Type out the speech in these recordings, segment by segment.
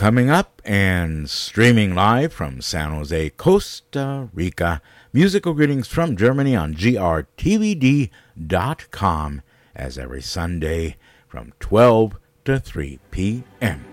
Coming up and streaming live from San Jose, Costa Rica, musical greetings from Germany on grtvd.com as every Sunday from 12 to 3 p.m.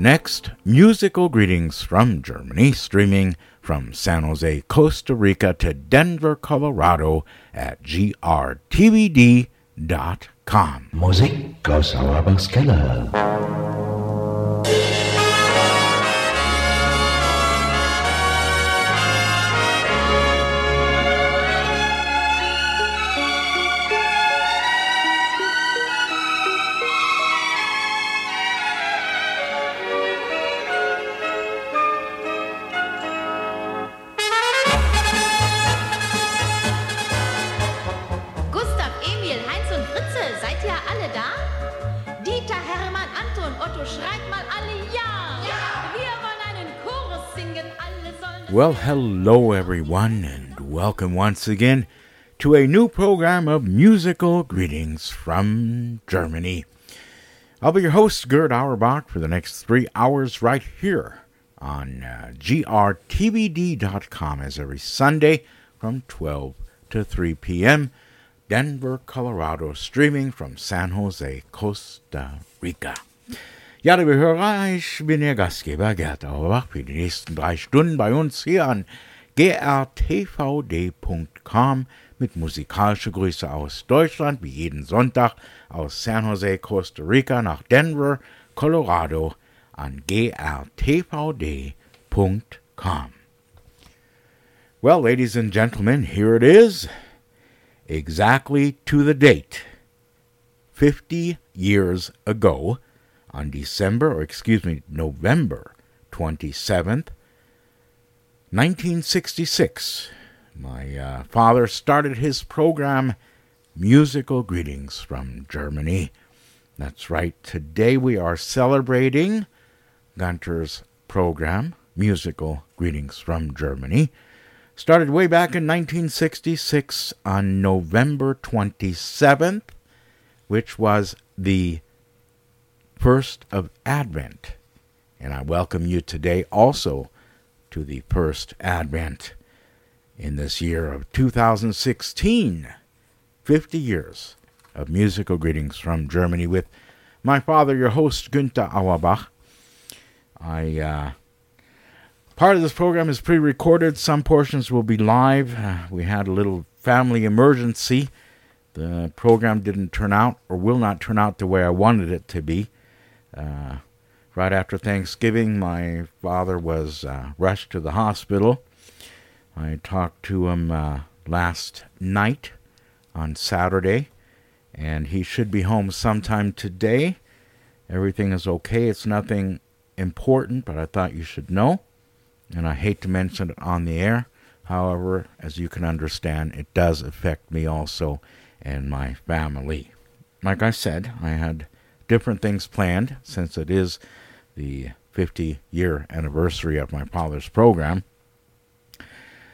Next, musical greetings from Germany, streaming from San Jose, Costa Rica to Denver, Colorado at grtvd.com. Musik aus Auerbachs Keller. Hello everyone, and welcome once again to a new program of musical greetings from Germany. I'll be your host, Gerd Auerbach, for the next three hours right here on uh, grtvd.com as every Sunday from 12 to 3 p.m. Denver, Colorado, streaming from San Jose, Costa Rica. Ja, liebe Hörer, ich bin Ihr Gastgeber Gerd Auerbach für die nächsten drei Stunden bei uns hier an grtvd.com mit musikalische Grüße aus Deutschland, wie jeden Sonntag aus San Jose, Costa Rica nach Denver, Colorado an grtvd.com. Well, ladies and gentlemen, here it is, exactly to the date, 50 years ago on December, or excuse me, November 27th, 1966, my uh, father started his program, Musical Greetings from Germany. That's right, today we are celebrating Gunter's program, Musical Greetings from Germany. Started way back in 1966 on November 27th, which was the first of Advent. And I welcome you today also to the first Advent in this year of 2016. 50 years of musical greetings from Germany with my father, your host, Günther Auerbach. I, uh, part of this program is pre recorded, some portions will be live. Uh, we had a little family emergency. The program didn't turn out or will not turn out the way I wanted it to be. Uh, right after Thanksgiving, my father was uh, rushed to the hospital. I talked to him uh, last night on Saturday, and he should be home sometime today. Everything is okay. It's nothing important, but I thought you should know. And I hate to mention it on the air. However, as you can understand, it does affect me also and my family. Like I said, I had different things planned since it is the 50 year anniversary of my father's program.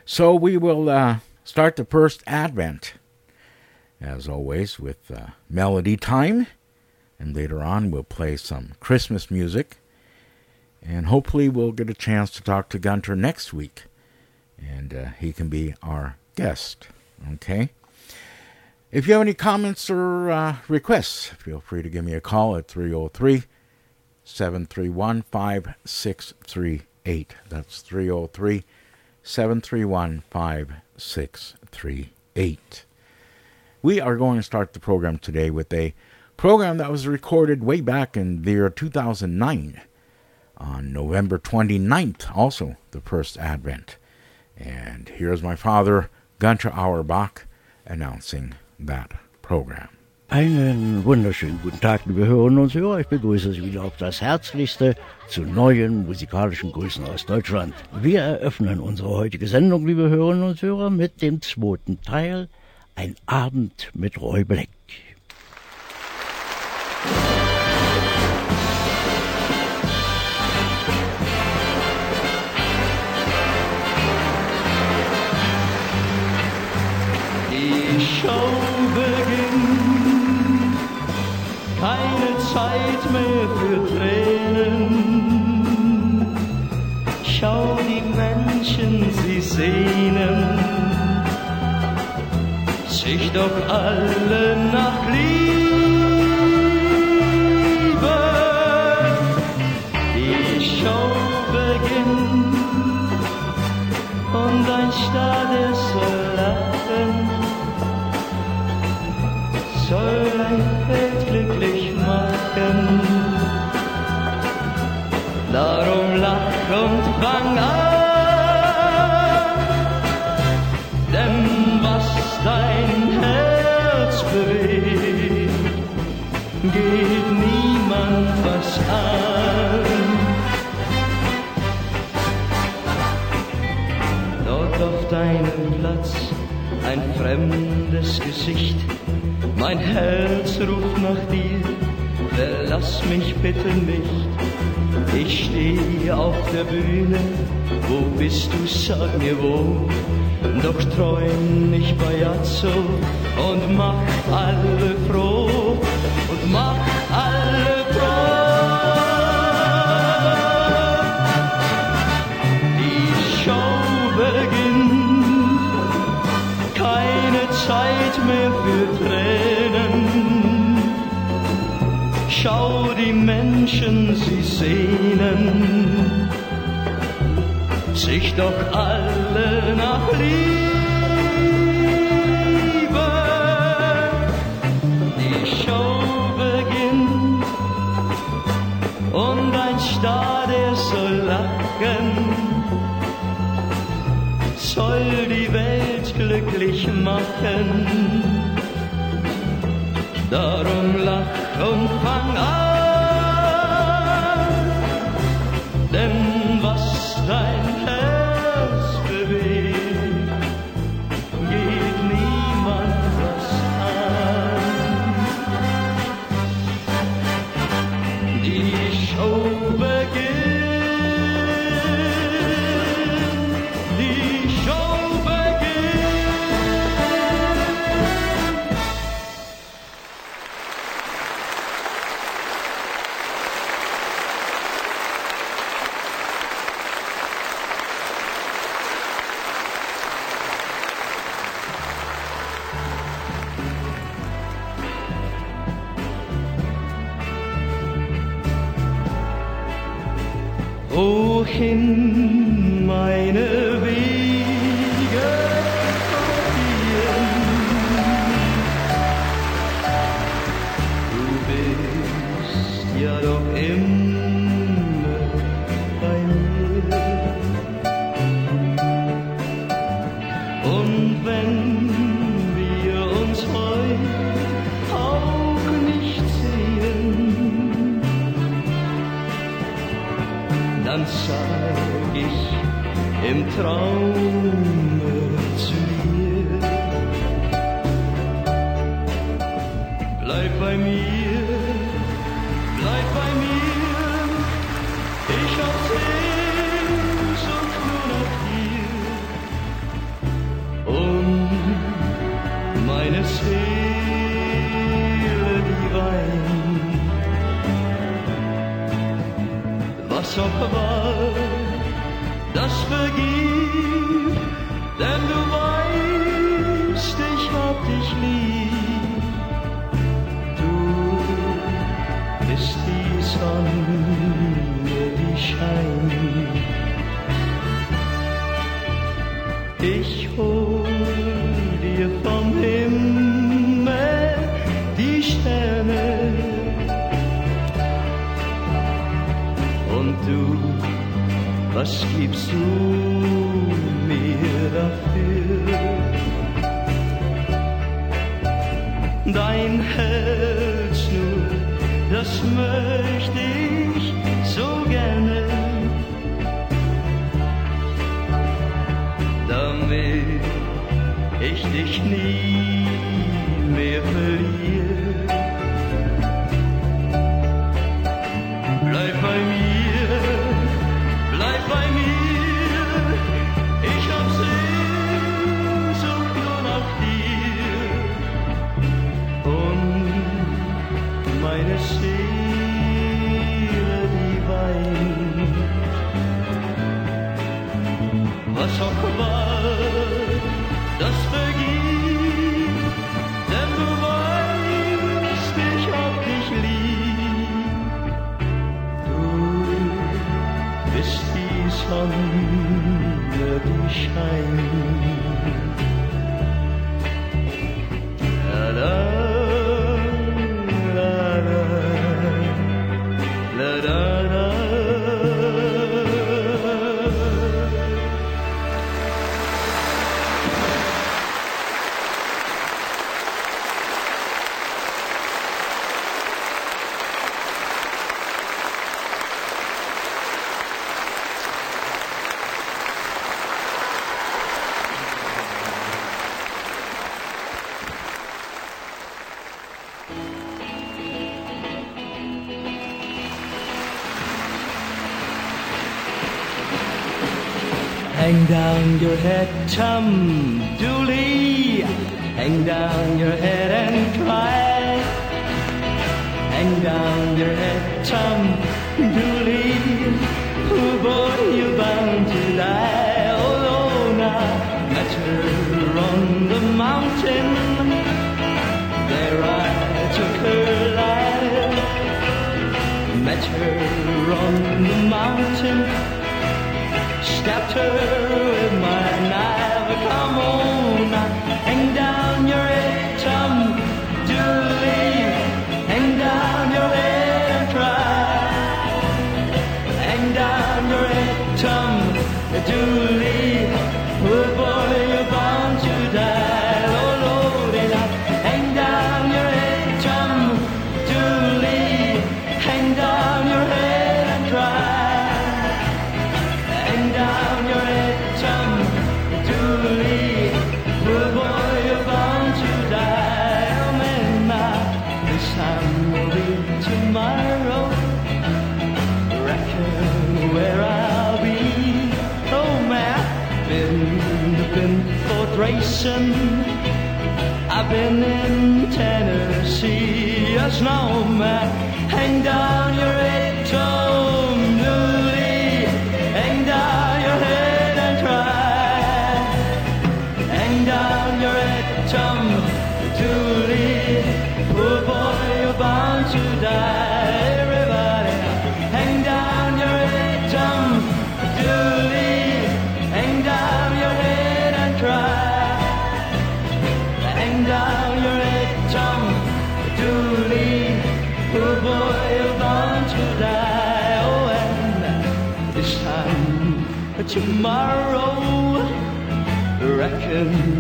So we will uh, start the first Advent, as always, with uh, melody time. And later on, we'll play some Christmas music. And hopefully, we'll get a chance to talk to Gunter next week. And uh, he can be our guest. Okay? If you have any comments or uh, requests, feel free to give me a call at 303 731 5638. That's 303 731 5638. We are going to start the program today with a program that was recorded way back in the year 2009 on November 29th, also the first Advent. And here's my father, Gunter Auerbach, announcing that program. Einen wunderschönen guten Tag, liebe Hörerinnen und Hörer. Ich begrüße Sie wieder auf das Herzlichste zu neuen musikalischen Grüßen aus Deutschland. Wir eröffnen unsere heutige Sendung, liebe Hörerinnen und Hörer, mit dem zweiten Teil Ein Abend mit Roy Black. Sehnen sich doch alle nach Liebe. Die Show beginnt und ein Star, Gesicht. Mein Herz ruft nach dir, verlass mich bitte nicht. Ich stehe auf der Bühne, wo bist du, sag mir wo. Doch träum nicht Bajazzo und mach alle froh und mach alle mehr für Tränen. Schau, die Menschen, sie sehnen sich doch alle nach Liebe. glücklich machen. Darum lach und fang an. wohin meine Wege. 트럼 gibst du mir dafür. Dein Held nur das Schmerz. Tom Dooley. Hang down your head and cry. Hang down your head, Tom Dooley. Oh boy, you're bound to die. Oh, Lorna, met her on the mountain. There I took her life. Met her on the mountain. Stabbed her up in Tennessee, a snowman hanged up.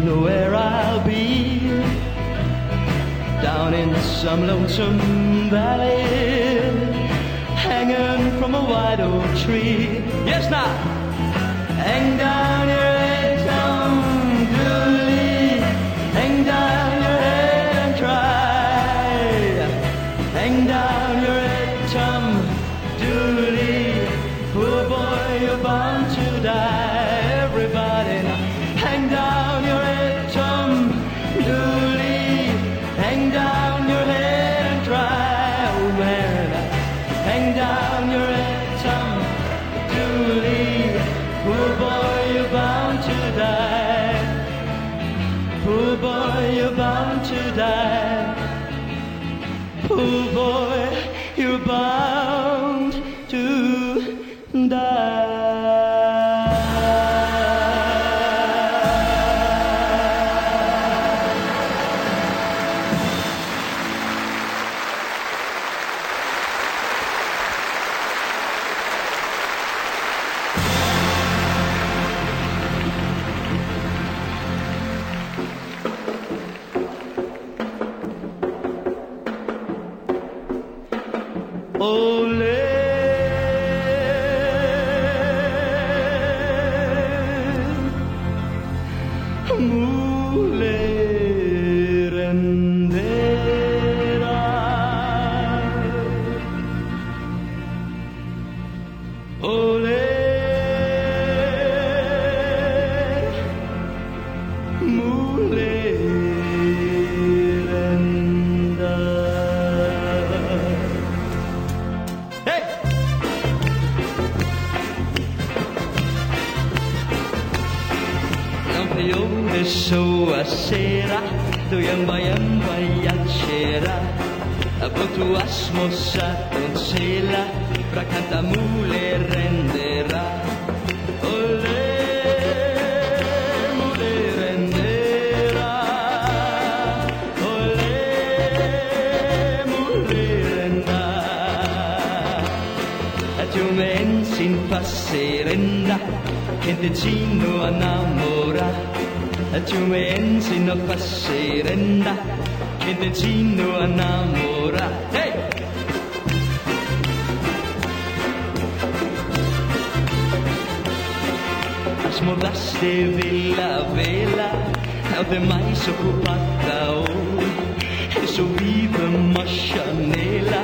Reckon where I'll be. Down in some lonesome valley, hanging from a white oak tree. Yes, now, hang down your head, Tom Dooley. Hang down your head and cry. Hang down your head, Tom Dooley. Poor boy, you're bound to die. Everybody, now, hang down Medicino a namora, giumensi no passerenda, Medicino a namora. Hey! de vela vela, au de mai s'occupata o, e so vive ma chanela,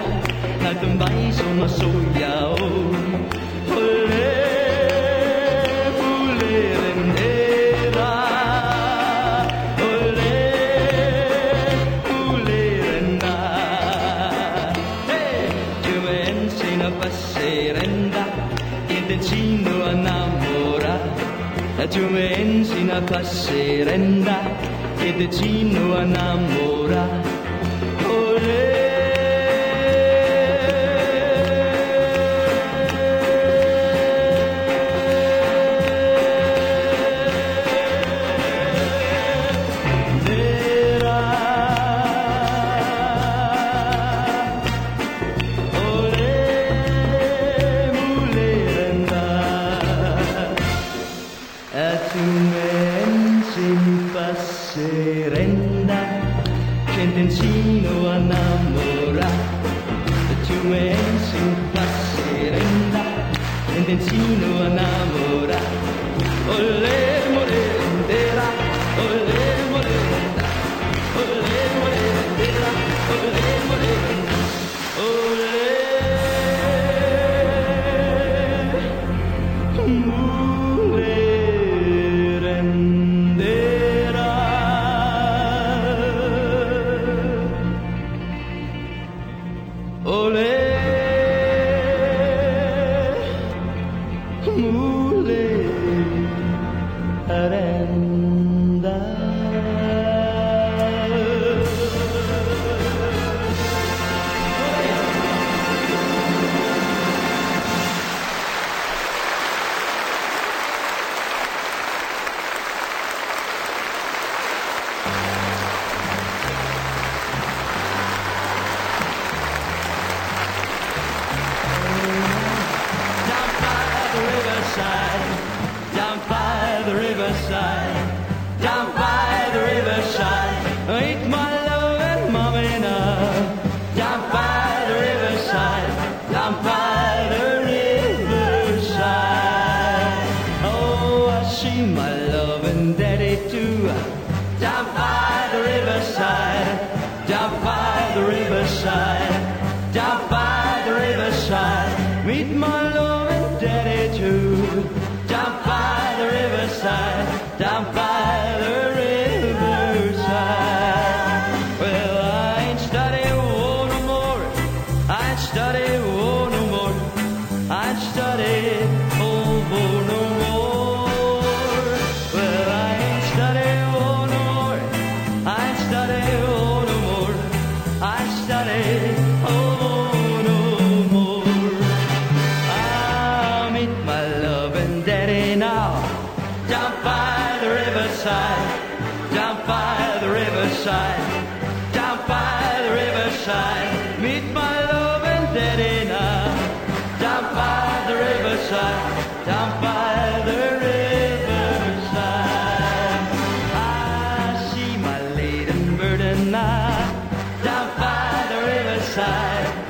la d'un vai sono soia o. tu me insina passerenda che decino innamora. Olè. side.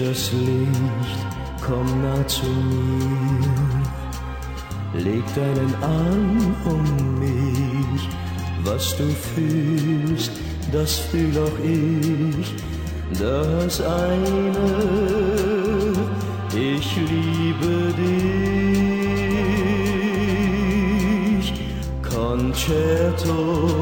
Das Licht, komm nah zu mir, leg deinen Arm um mich, was du fühlst, das fühl auch ich, das eine, ich liebe dich. Concerto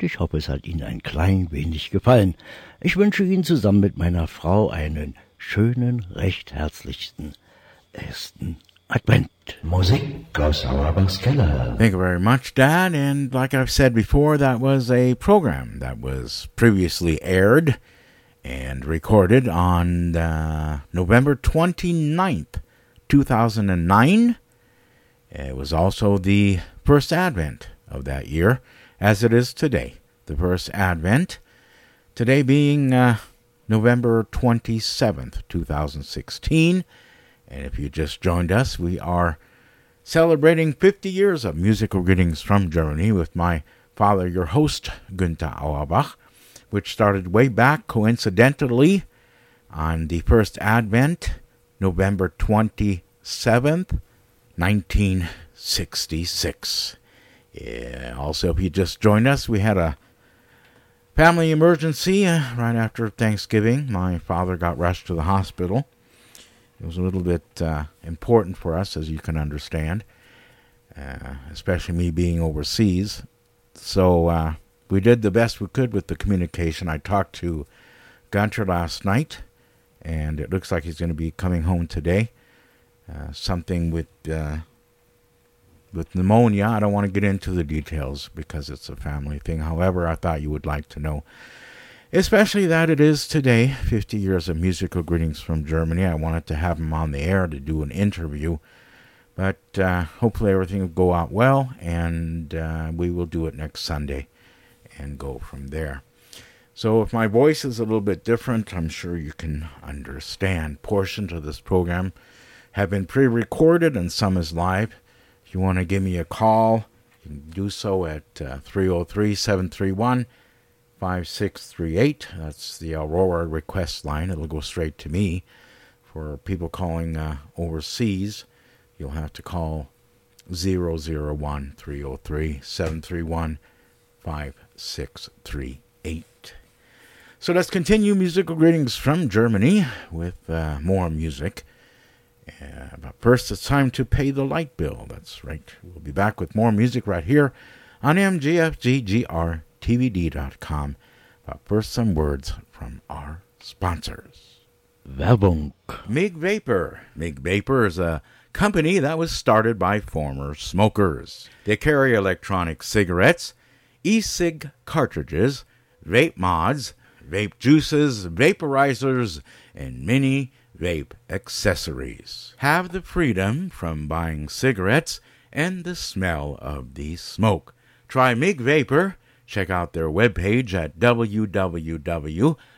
und ich hoffe, es hat Ihnen ein klein wenig gefallen. Ich wünsche Ihnen zusammen mit meiner Frau einen schönen, recht herzlichsten ersten Advent. Musik aus Auerbachs Keller. Thank you very much, Dad. And like I've said before, that was a program that was previously aired and recorded on uh, November 29th, 2009. It was also the first Advent of that year, as it is today. The first Advent, today being uh, November 27th, 2016. And if you just joined us, we are celebrating 50 years of musical greetings from Germany with my father, your host, Günther Auerbach, which started way back coincidentally on the first Advent, November 27th, 1966. Yeah, also, if you just joined us, we had a family emergency uh, right after Thanksgiving. My father got rushed to the hospital. It was a little bit uh, important for us, as you can understand, uh, especially me being overseas. So uh, we did the best we could with the communication. I talked to Gunter last night, and it looks like he's going to be coming home today. Uh, something with uh, with pneumonia. I don't want to get into the details because it's a family thing. However, I thought you would like to know, especially that it is today, 50 years of musical greetings from Germany. I wanted to have him on the air to do an interview, but uh, hopefully everything will go out well, and uh, we will do it next Sunday and go from there. So, if my voice is a little bit different, I'm sure you can understand. Portions of this program have been pre recorded and some is live. If you want to give me a call, you can do so at 303 731 5638. That's the Aurora request line. It'll go straight to me. For people calling uh, overseas, you'll have to call 001 303 731 5638. So let's continue musical greetings from Germany with uh, more music. Uh, but first, it's time to pay the light bill. That's right. We'll be back with more music right here on MGFGGRTVD.com. But first, some words from our sponsors. Werbung. MIG Vapor. MIG Vapor is a company that was started by former smokers. They carry electronic cigarettes, e cig cartridges, vape mods, vape juices, vaporizers, and many vape accessories. Have the freedom from buying cigarettes and the smell of the smoke. Try MIG Vapor. Check out their webpage at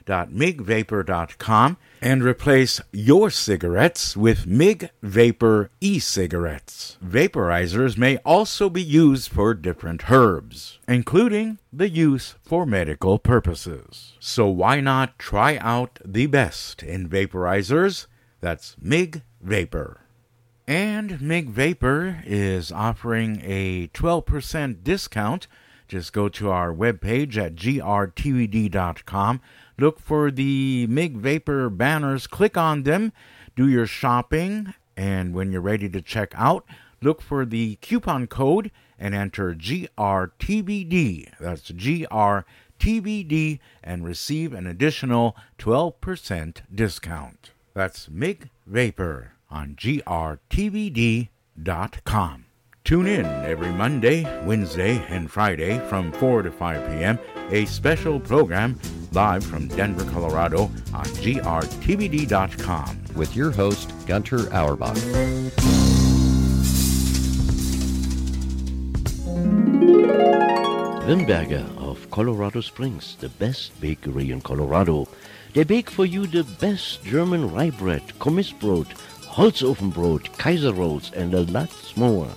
www.migvapor.com and replace your cigarettes with MIG Vapor e cigarettes. Vaporizers may also be used for different herbs, including the use for medical purposes. So why not try out the best in vaporizers? That's MIG Vapor. And MIG Vapor is offering a 12% discount. Just go to our webpage at grtvd.com. Look for the MIG Vapor banners, click on them, do your shopping, and when you're ready to check out, look for the coupon code and enter GRTVD. That's GRTVD and receive an additional 12% discount. That's MIG Vapor on grtvd.com. Tune in every Monday, Wednesday, and Friday from 4 to 5 p.m. A special program live from Denver, Colorado on grtvd.com. with your host, Gunter Auerbach. Wimberger of Colorado Springs, the best bakery in Colorado. They bake for you the best German rye bread, Kommissbrot, Holzofenbrot, Kaiser rolls, and a lot more.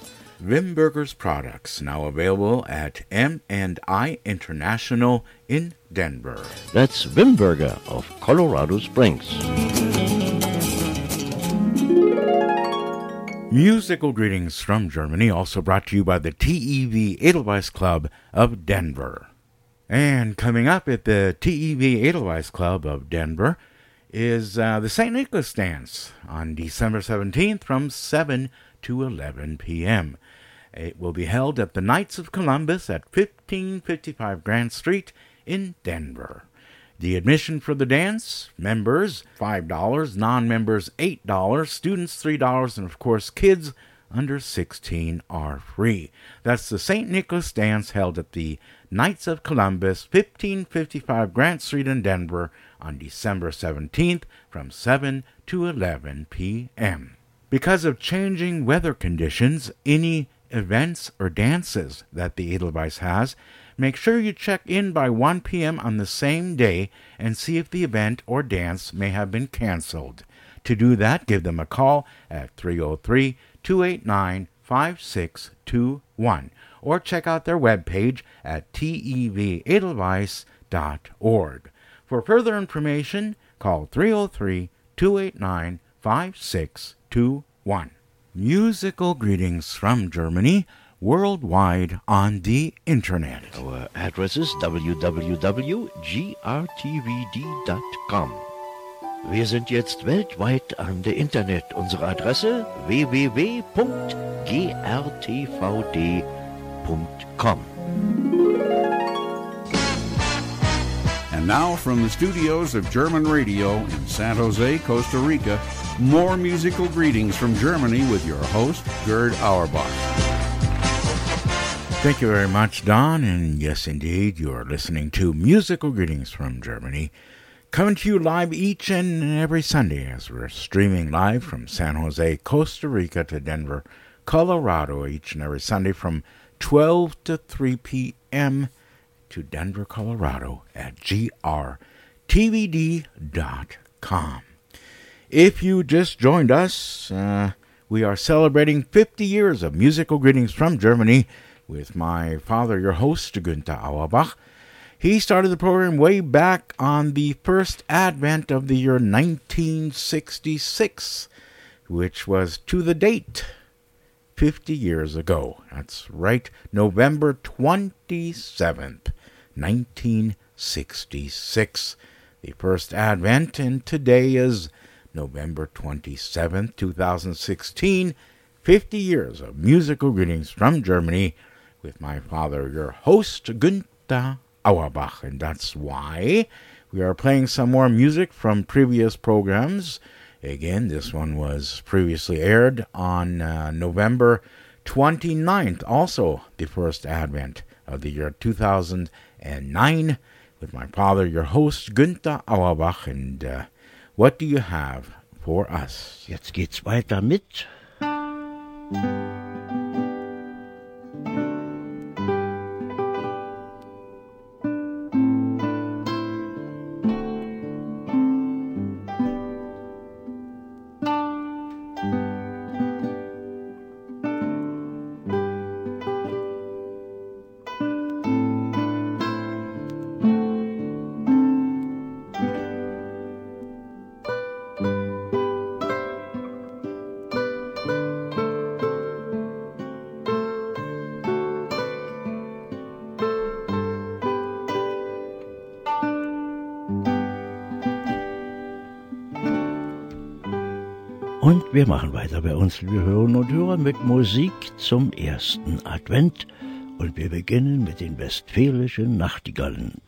Wimberger's products now available at M&I International in Denver. That's Wimberger of Colorado Springs. Musical greetings from Germany, also brought to you by the TEV Edelweiss Club of Denver. And coming up at the TEV Edelweiss Club of Denver is uh, the St. Nicholas Dance on December 17th from 7 to 11 p.m. It will be held at the Knights of Columbus at 1555 Grant Street in Denver. The admission for the dance, members $5, non members $8, students $3, and of course, kids under 16 are free. That's the St. Nicholas Dance held at the Knights of Columbus, 1555 Grant Street in Denver on December 17th from 7 to 11 p.m. Because of changing weather conditions, any events or dances that the Edelweiss has, make sure you check in by 1 p.m. on the same day and see if the event or dance may have been canceled. To do that, give them a call at 303 289 5621 or check out their webpage at tevedelweiss.org. For further information, call 303 289 5621. Musical greetings from Germany, worldwide on the internet. Our address is www.grtvd.com. Wir sind jetzt weltweit an der Internet. Unsere Adresse www.grtvd.com. Now from the studios of German Radio in San Jose, Costa Rica, more musical greetings from Germany with your host, Gerd Auerbach. Thank you very much, Don. And yes, indeed, you are listening to Musical Greetings from Germany, coming to you live each and every Sunday as we're streaming live from San Jose, Costa Rica to Denver, Colorado, each and every Sunday from 12 to 3 p.m. to Denver, Colorado at grtvd.com. If you just joined us, uh, we are celebrating 50 years of musical greetings from Germany with my father, your host, Günther Auerbach. He started the program way back on the first advent of the year 1966, which was to the date 50 years ago. That's right, November 27th, 1966. The first advent, and today is November 27th, 2016. 50 years of musical greetings from Germany with my father, your host, Günther Auerbach. And that's why we are playing some more music from previous programs. Again, this one was previously aired on uh, November 29th, also the first advent of the year 2009, with my father, your host, Günther Auerbach. And uh, what do you have for us? Jetzt geht's weiter mit bei uns, liebe Hörerinnen und Hörer, mit Musik zum ersten Advent. Und wir beginnen mit den westfälischen Nachtigallen.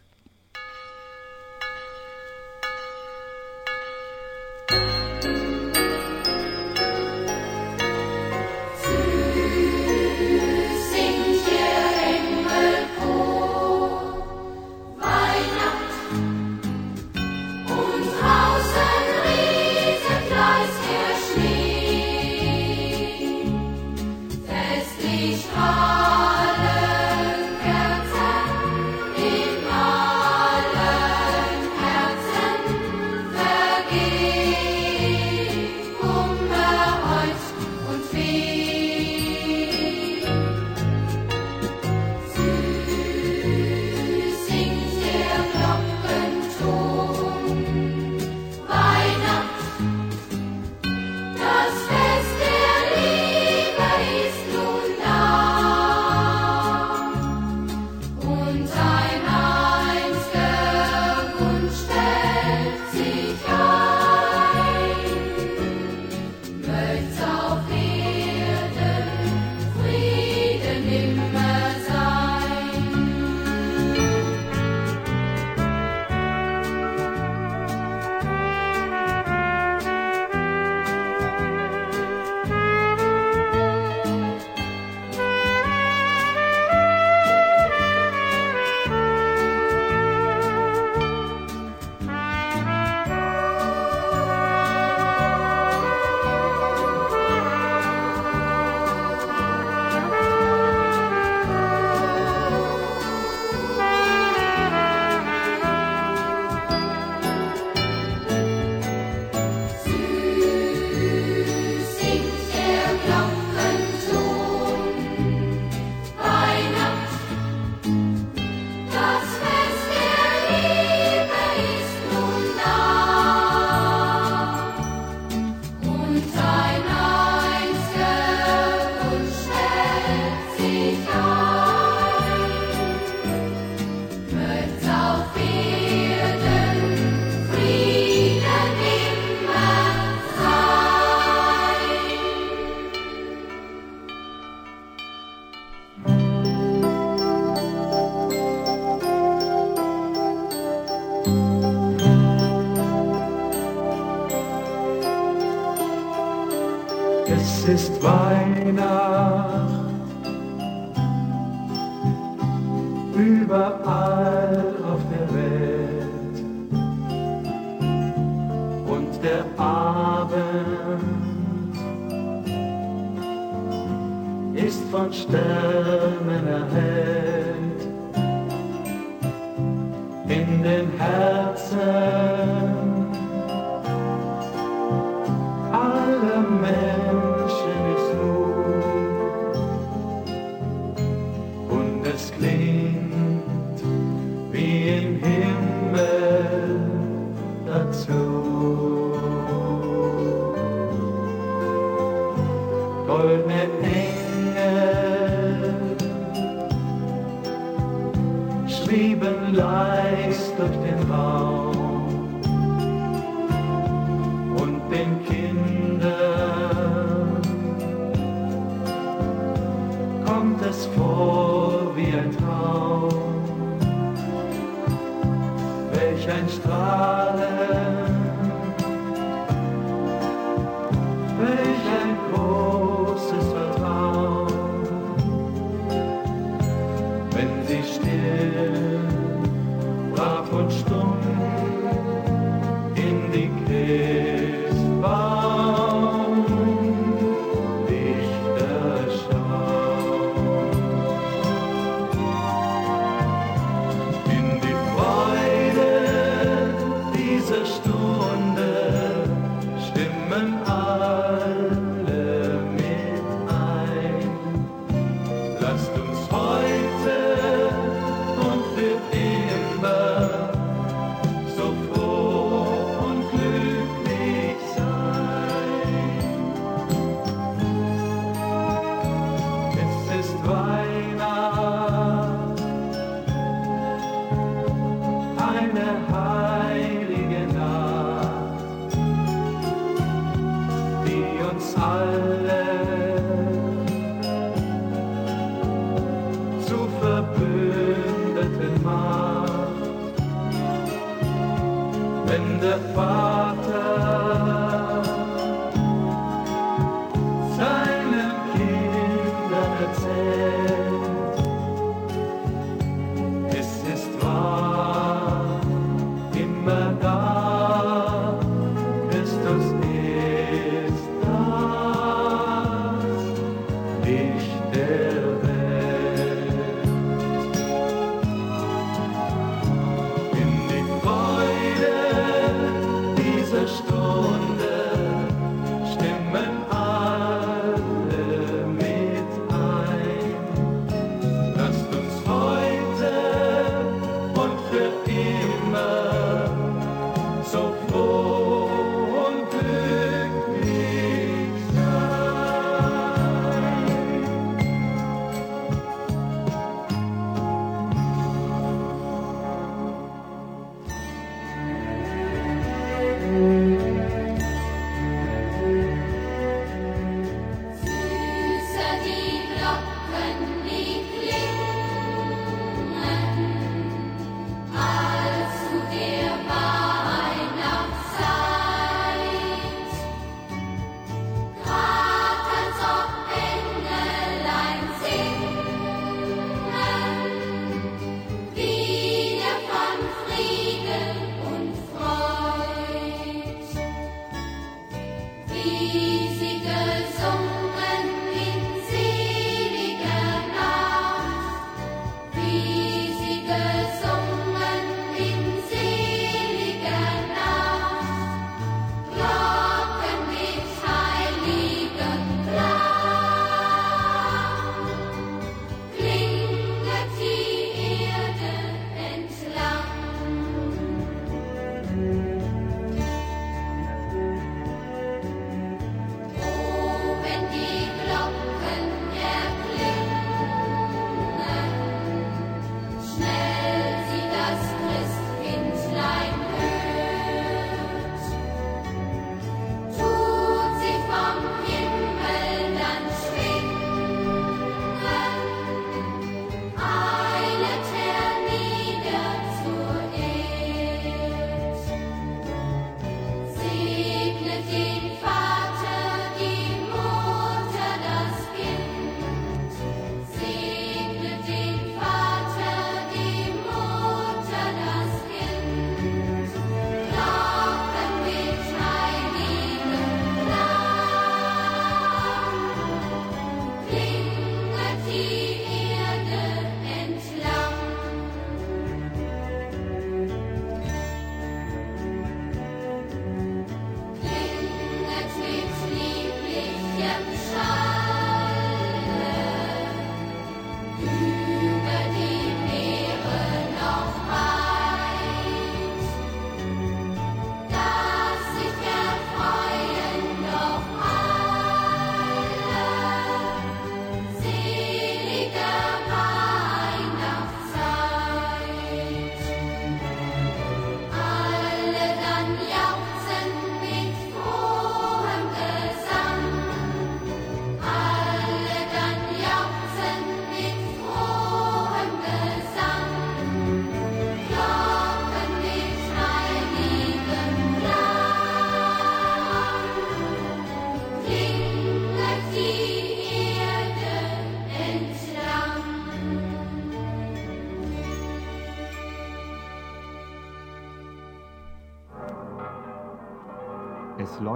I'm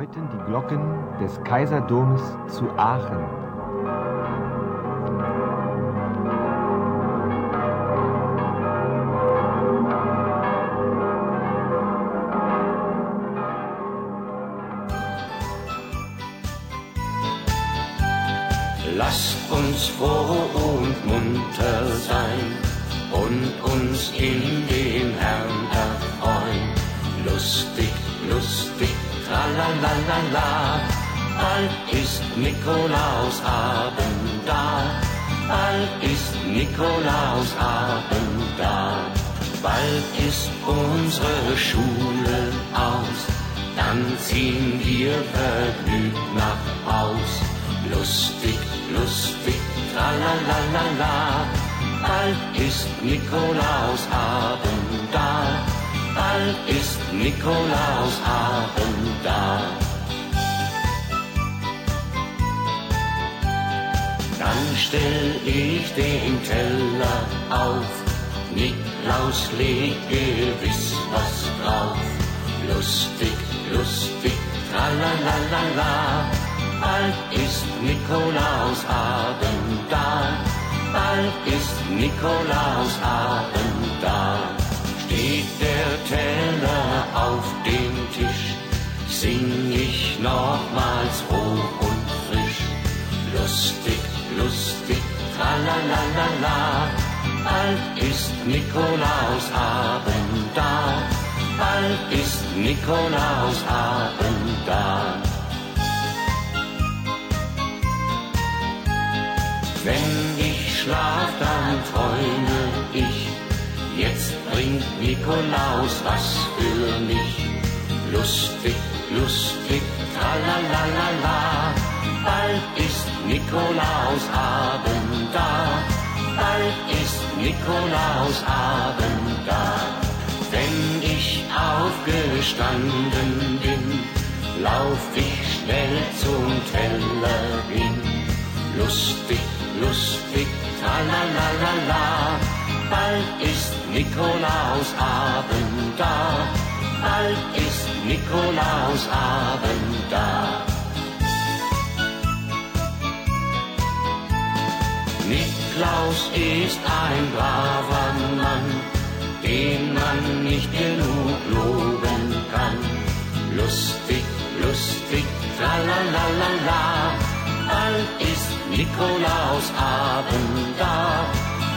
läuten die Glocken des Kaiserdoms zu Aachen. Lasst uns froh und munter sein und uns in Nikolausabend da, bald ist Nikolausabend da, bald ist unsere Schule aus, dann ziehen wir vergnügt nach Haus. Lustig, lustig, tralalala, bald ist Nikolausabend da, bald ist Nikolausabend da. Stell ich den Teller auf, Niklaus legt gewiss was drauf. Lustig, lustig, tralalala, bald ist Nikolausabend da, bald ist Nikolausabend da. Steht der Teller auf dem Tisch, sing ich nochmals hoch und frisch. Lustig, lustig, tralalala, bald ist Nikolausabend da, bald ist Nikolausabend da. Wenn ich schlaf, dann träume ich, jetzt bringt Nikolaus was für mich. Lustig, lustig, tralalala, bald ist Nikolausabend da, bald ist Nikolausabend da. Wenn ich aufgestanden bin, lauf ich schnell zum Teller hin. Lustig, lustig, tralalala, bald ist Nikolausabend da, bald ist Nikolausabend da. Niklaus ist ein braver Mann, den man nicht genug loben kann. Lustig, lustig, tralalala, bald ist Nikolausabend da,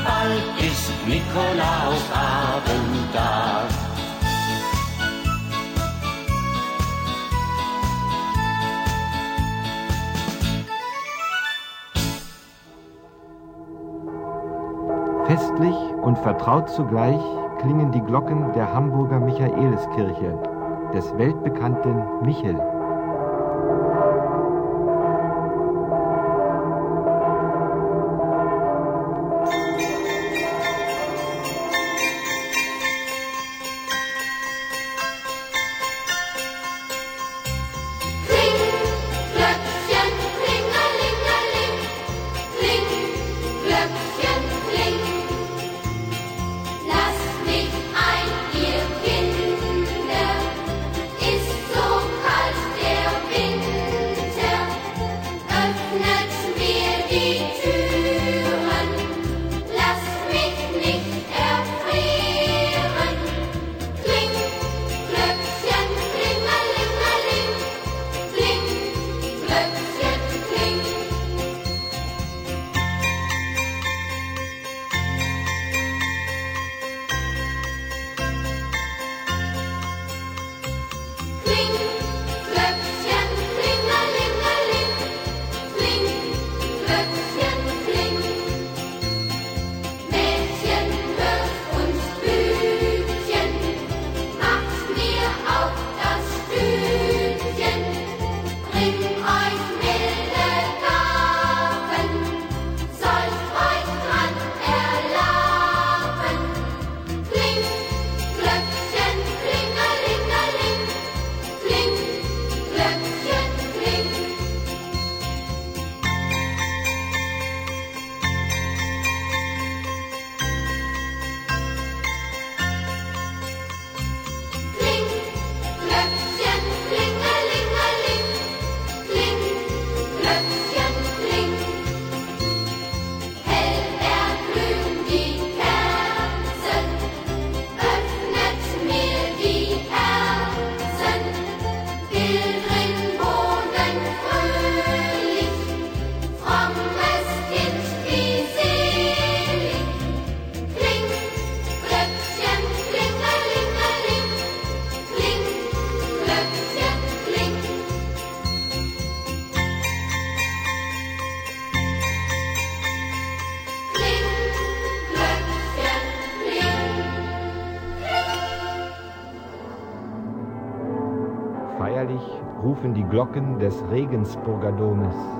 bald ist Nikolausabend da. Festlich und vertraut zugleich klingen die Glocken der Hamburger Michaeliskirche, des weltbekannten Michel. Glocken des Regensburger Domes.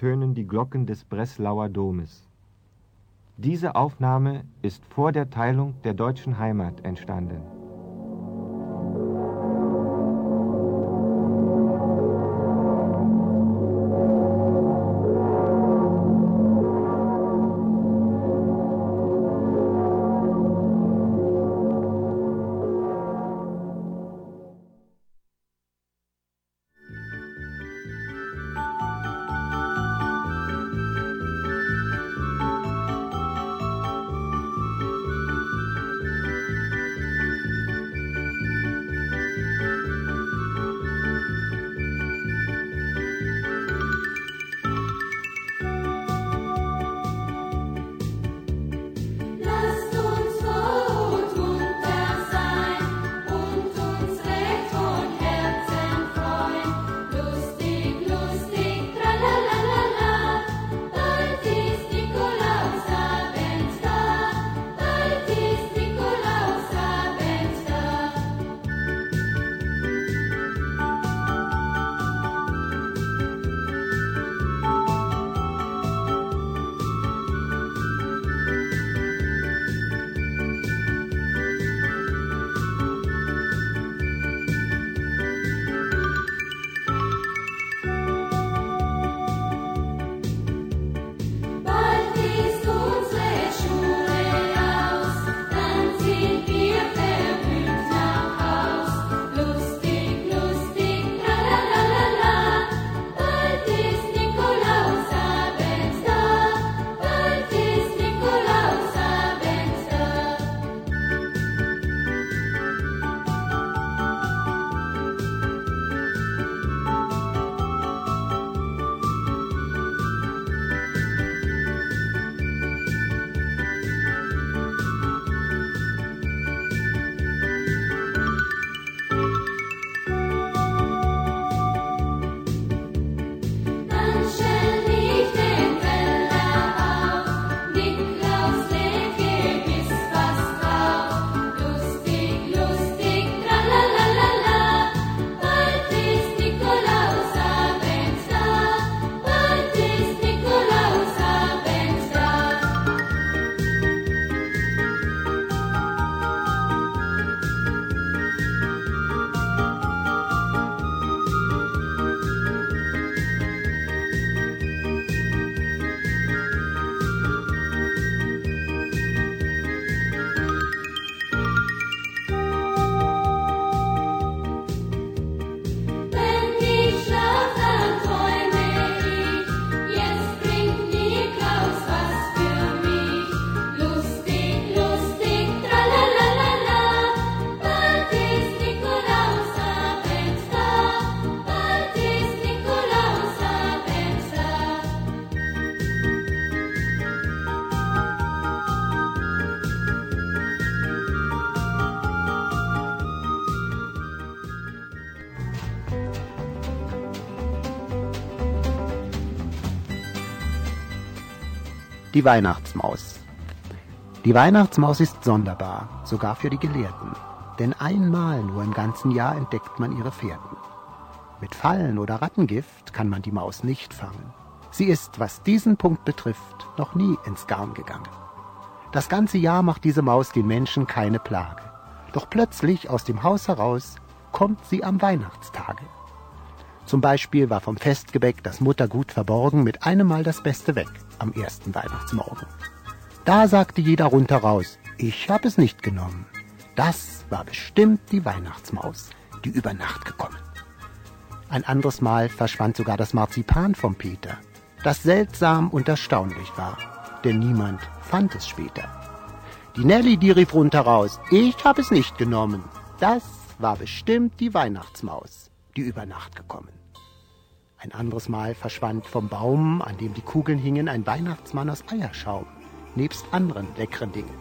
tönen die Glocken des Breslauer Domes. Diese Aufnahme ist vor der Teilung der deutschen Heimat entstanden. Die Weihnachtsmaus. Die Weihnachtsmaus ist sonderbar, sogar für die Gelehrten. Denn einmal nur im ganzen Jahr entdeckt man ihre Fährten. Mit Fallen oder Rattengift kann man die Maus nicht fangen. Sie ist, was diesen Punkt betrifft, noch nie ins Garn gegangen. Das ganze Jahr macht diese Maus den Menschen keine Plage. Doch plötzlich aus dem Haus heraus kommt sie am Weihnachtstage. Zum Beispiel war vom Festgebäck das Muttergut verborgen mit einem Mal das Beste weg am ersten Weihnachtsmorgen. Da sagte jeder rundheraus, ich hab es nicht genommen. Das war bestimmt die Weihnachtsmaus, die über Nacht gekommen. Ein anderes Mal verschwand sogar das Marzipan vom Peter, das seltsam und erstaunlich war, denn niemand fand es später. Die Nelly, die rief rundheraus, ich hab es nicht genommen. Das war bestimmt die Weihnachtsmaus, die über Nacht gekommen. Ein anderes Mal verschwand vom Baum, an dem die Kugeln hingen, ein Weihnachtsmann aus Eierschaum, nebst anderen leckeren Dingen.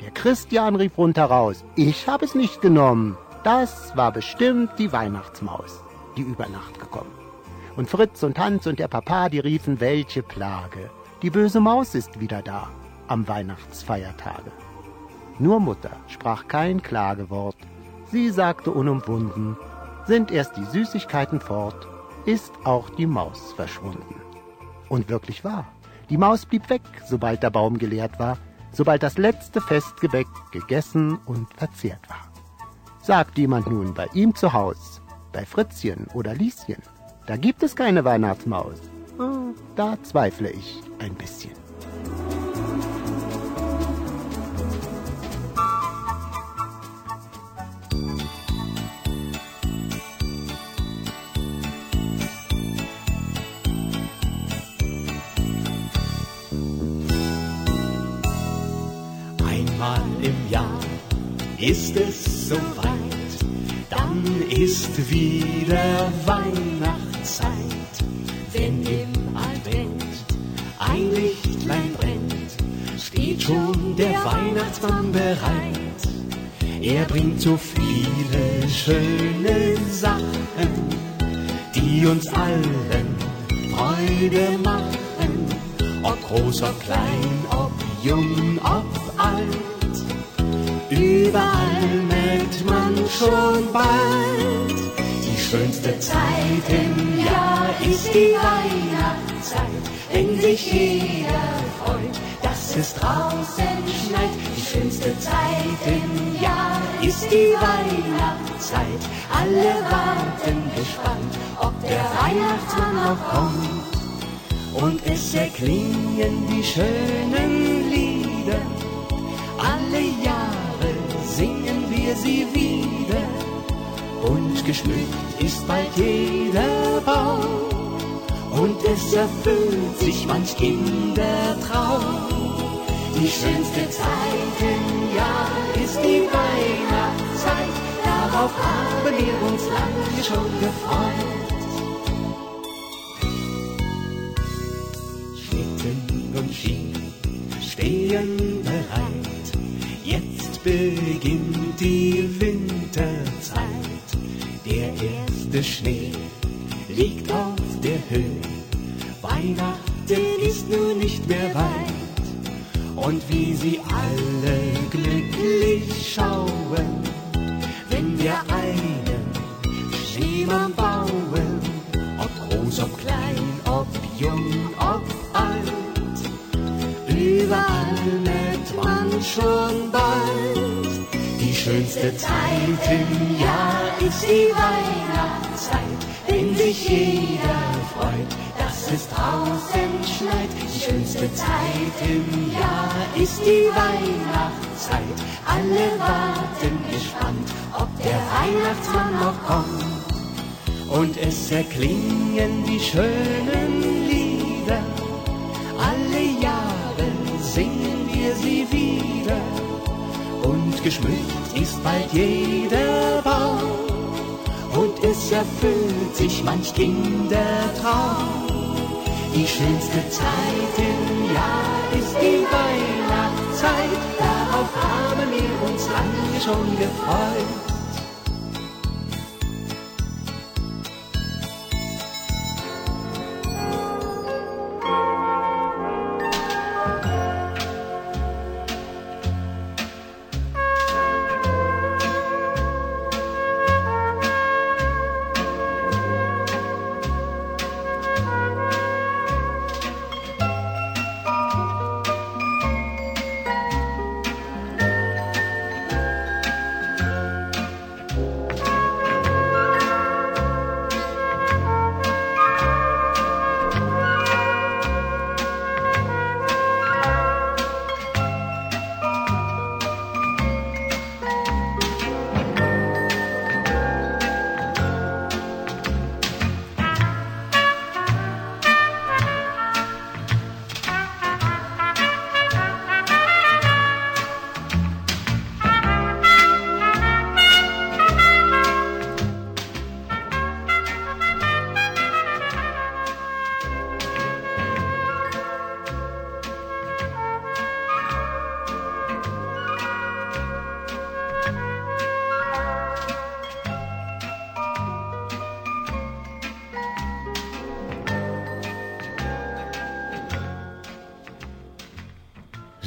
Der Christian rief rundheraus, ich hab es nicht genommen. Das war bestimmt die Weihnachtsmaus, die über Nacht gekommen. Und Fritz und Hans und der Papa, die riefen, welche Plage. Die böse Maus ist wieder da am Weihnachtsfeiertage. Nur Mutter sprach kein Klagewort. Sie sagte unumwunden, sind erst die Süßigkeiten fort, ist auch die Maus verschwunden. Und wirklich wahr, die Maus blieb weg, sobald der Baum geleert war, sobald das letzte Festgebäck gegessen und verzehrt war. Sagt jemand nun bei ihm zu Haus, bei Fritzchen oder Lieschen, da gibt es keine Weihnachtsmaus. Ah, Da zweifle ich ein bisschen. Einmal im Jahr ist es soweit, dann ist wieder Weihnachtszeit. Wenn im Advent ein Lichtlein brennt, steht schon der Weihnachtsmann bereit. Er bringt so viele schöne Sachen, die uns allen Freude machen. Ob groß, ob klein, ob jung, ob alt. Überall merkt man schon bald, die schönste Zeit im Jahr ist die Weihnachtszeit, wenn sich jeder freut, dass es draußen schneit. Die schönste Zeit im Jahr ist die Weihnachtszeit, alle warten gespannt, ob der Weihnachtsmann noch kommt. Und es erklingen die schönen Lieder, alle Jahre singen wir sie wieder. Und geschmückt ist bald jeder Baum, und es erfüllt sich manch Kindertraum. Die schönste Zeit im Jahr ist die Weihnachtszeit, darauf haben wir uns lange schon gefreut. Schlitten und Ski stehen bereit. Beginnt die Winterzeit. Der erste Schnee liegt auf der Höhe. Weihnachten ist nun nicht mehr weit. Und wie sie alle glücklich schauen, wenn wir einen Schneemann bauen, ob groß, ob klein, ob jung. Überall merkt man schon bald, die schönste Zeit im Jahr ist die Weihnachtszeit, wenn sich jeder freut, dass es draußen schneit. Die schönste Zeit im Jahr ist die Weihnachtszeit, alle warten gespannt, ob der Weihnachtsmann noch kommt. Und es erklingen die schönen Lieder, alle Jahre wir sie wieder. Und geschmückt ist bald jeder Baum, und es erfüllt sich manch Kindertraum. Die schönste Zeit im Jahr ist die Weihnachtszeit, darauf haben wir uns lange schon gefreut.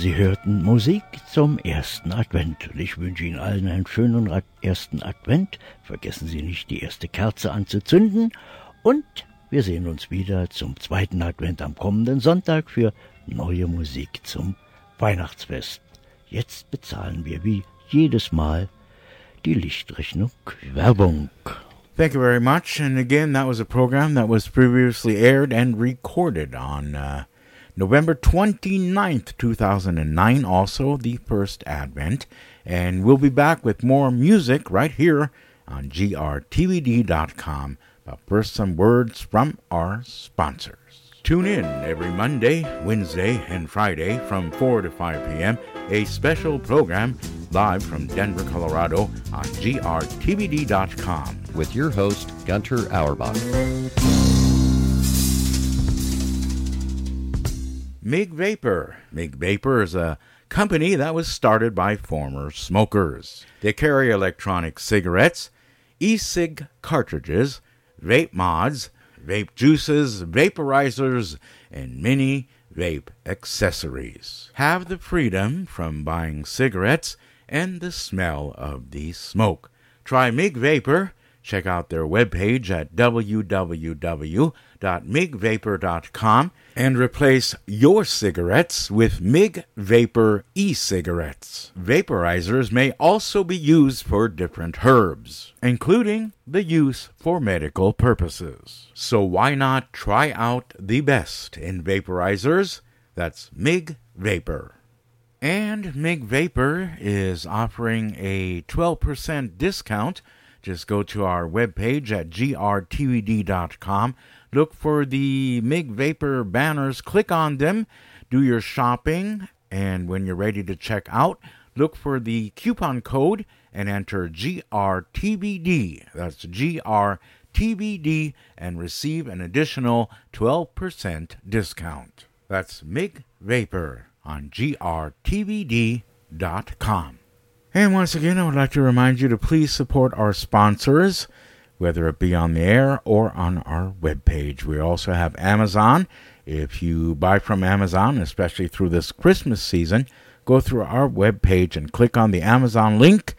Sie hörten Musik zum ersten Advent. Und ich wünsche Ihnen allen einen schönen ersten Advent. Vergessen Sie nicht, die erste Kerze anzuzünden. Und wir sehen uns wieder zum zweiten Advent am kommenden Sonntag für neue Musik zum Weihnachtsfest. Jetzt bezahlen wir wie jedes Mal die Lichtrechnung Werbung. Thank you very much. And again, that was a program that was previously aired and recorded on uh, November 29th, 2009, also the first Advent. And we'll be back with more music right here on grtvd.com. But first, some words from our sponsors. Tune in every Monday, Wednesday, and Friday from 4 to 5 p.m. A special program live from Denver, Colorado on grtvd.com. with your host, Gunter Auerbach. MIG Vapor. MIG Vapor is a company that was started by former smokers. They carry electronic cigarettes, e cig cartridges, vape mods, vape juices, vaporizers, and many vape accessories. Have the freedom from buying cigarettes and the smell of the smoke. Try MIG Vapor. Check out their webpage at www.migvapor.com and replace your cigarettes with MIG Vapor e cigarettes. Vaporizers may also be used for different herbs, including the use for medical purposes. So why not try out the best in vaporizers? That's MIG Vapor. And MIG Vapor is offering a 12% discount. Just go to our webpage at grtvd.com. Look for the MIG Vapor banners, click on them, do your shopping, and when you're ready to check out, look for the coupon code and enter GRTVD. That's GRTVD and receive an additional 12% discount. That's MIG Vapor on grtvd.com. And once again, I would like to remind you to please support our sponsors, whether it be on the air or on our webpage. We also have Amazon. If you buy from Amazon, especially through this Christmas season, go through our webpage and click on the Amazon link,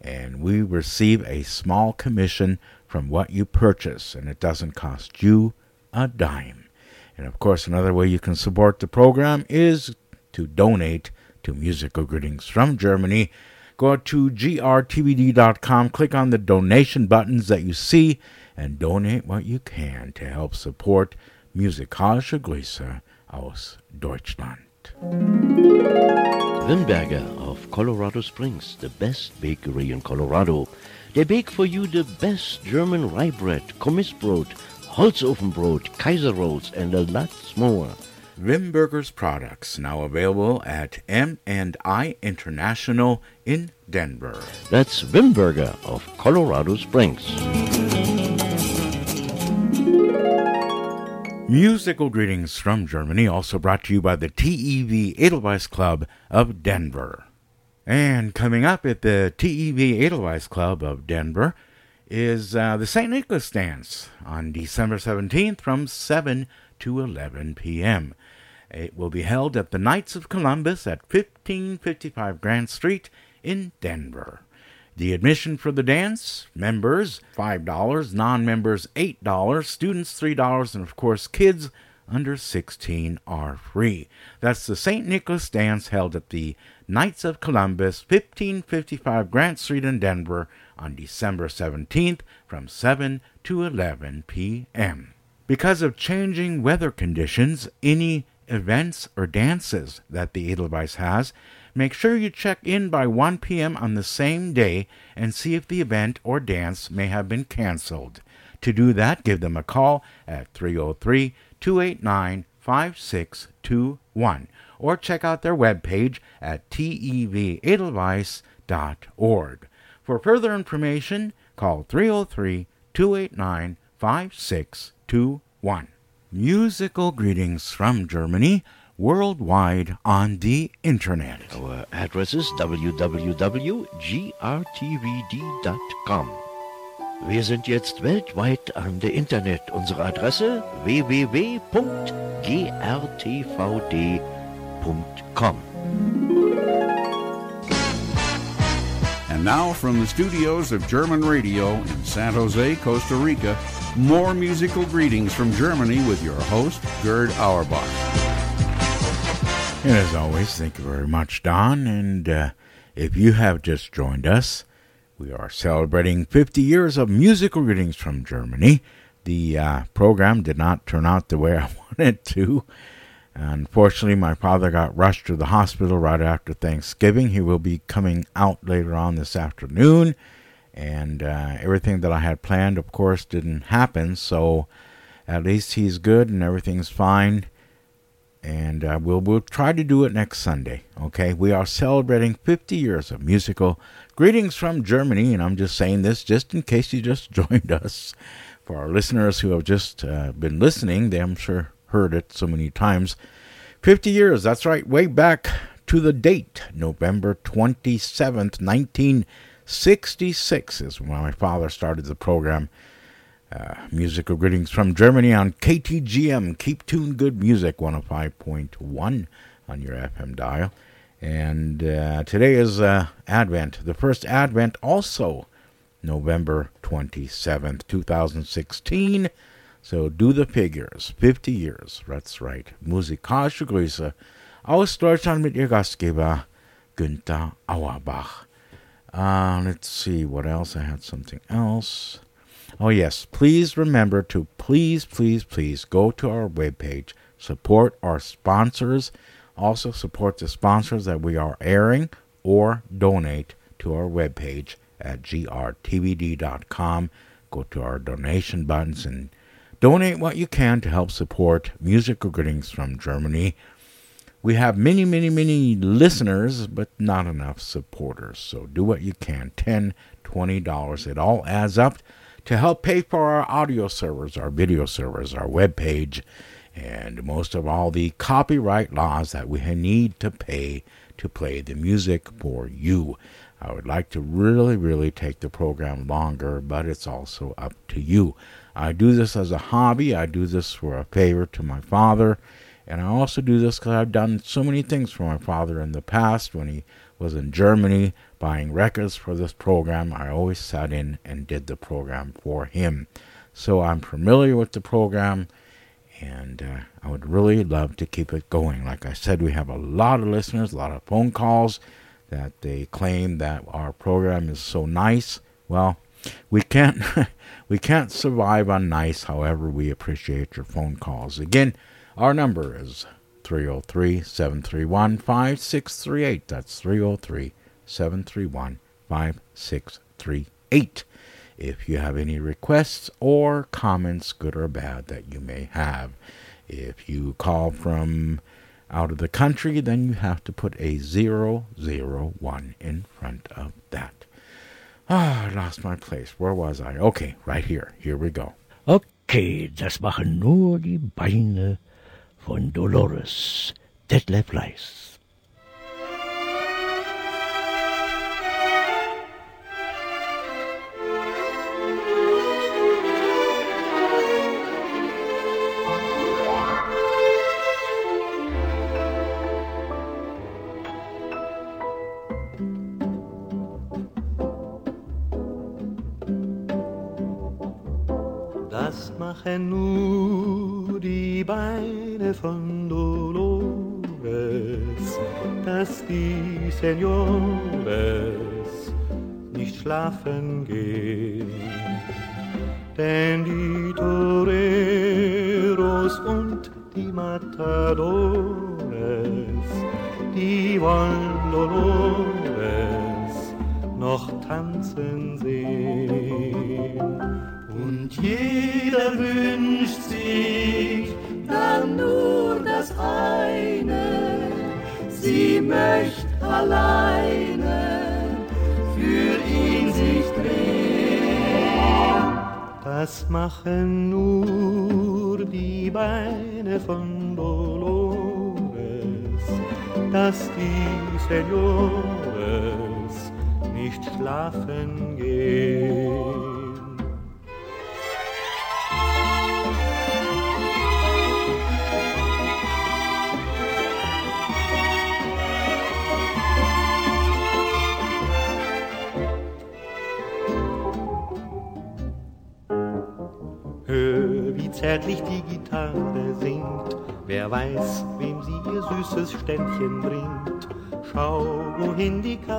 and we receive a small commission from what you purchase, and it doesn't cost you a dime. And of course, another way you can support the program is to donate to Musical Greetings from Germany. Go to grtvd.com, click on the donation buttons that you see, and donate what you can to help support Musikalische Grüße aus Deutschland. Wimberger of Colorado Springs, the best bakery in Colorado. They bake for you the best German rye bread, Kommissbrot, Holzofenbrot, Kaiser rolls, and a lot more. Wimberger's products now available at M&I International in Denver. That's Wimberger of Colorado Springs. Musical greetings from Germany, also brought to you by the TEV Edelweiss Club of Denver. And coming up at the TEV Edelweiss Club of Denver is uh, the St. Nicholas Dance on December 17th from 7 to 11 p.m. It will be held at the Knights of Columbus at 1555 Grant Street in Denver. The admission for the dance, members $5, non members $8, students $3, and of course, kids under 16 are free. That's the St. Nicholas Dance held at the Knights of Columbus, 1555 Grant Street in Denver on December 17th from 7 to 11 p.m. Because of changing weather conditions, any events or dances that the Edelweiss has, make sure you check in by 1 p.m. on the same day and see if the event or dance may have been canceled. To do that, give them a call at 303 289 5621 or check out their webpage at tevedelweiss.org. For further information, call 303 289 5621. Musical greetings from Germany, worldwide on the internet. Our address is www.grtvd.com. Wir sind jetzt weltweit an der Internet. Unsere Adresse www.grtvd.com. And now, from the studios of German Radio in San Jose, Costa Rica, more musical greetings from Germany with your host, Gerd Auerbach. And as always, thank you very much, Don. And uh, if you have just joined us, we are celebrating 50 years of musical greetings from Germany. The uh, program did not turn out the way I wanted to. Unfortunately, my father got rushed to the hospital right after Thanksgiving. He will be coming out later on this afternoon. And uh, everything that I had planned, of course, didn't happen. So at least he's good and everything's fine. And uh, we'll, we'll try to do it next Sunday. Okay? We are celebrating 50 years of musical greetings from Germany. And I'm just saying this just in case you just joined us. For our listeners who have just uh, been listening, they I'm sure heard it so many times. 50 years, that's right, way back to the date, November 27th, 1966, is when my father started the program. Uh, musical greetings from Germany on KTGM, Keep Tuned Good Music 105.1 on your FM dial. And uh, today is uh, Advent, the first Advent, also November 27th, 2016. So do the figures. 50 years. That's right. Musikalische Grüße aus Deutschland mit Ihr Gastgeber Günther Auerbach. Uh, let's see what else. I had something else. Oh, yes. Please remember to please, please, please go to our webpage, support our sponsors, also support the sponsors that we are airing, or donate to our webpage at grtvd.com. Go to our donation buttons and Donate what you can to help support musical greetings from Germany. We have many, many, many listeners, but not enough supporters. So do what you can. $10, $20. It all adds up to help pay for our audio servers, our video servers, our web page, and most of all the copyright laws that we need to pay to play the music for you. I would like to really, really take the program longer, but it's also up to you. I do this as a hobby. I do this for a favor to my father. And I also do this because I've done so many things for my father in the past. When he was in Germany buying records for this program, I always sat in and did the program for him. So I'm familiar with the program, and uh, I would really love to keep it going. Like I said, we have a lot of listeners, a lot of phone calls that they claim that our program is so nice. Well, we can't we can't survive on nice. However, we appreciate your phone calls. Again, our number is 303-731-5638. That's 303-731-5638. If you have any requests or comments, good or bad, that you may have. If you call from out of the country, then you have to put a 001 in front of that. Ah, I lost my place. Where was I? Okay, right here. Here we go. Okay, das machen nur die Beine von Dolores, Detlef Leis. Senores nicht schlafen gehen. Denn die Toreros und die Matadores, Senores nicht schlafen gehen. Hör, wie zärtlich die Gitarre singt, wer weiß, wem sie ihr süßes Ständchen bringt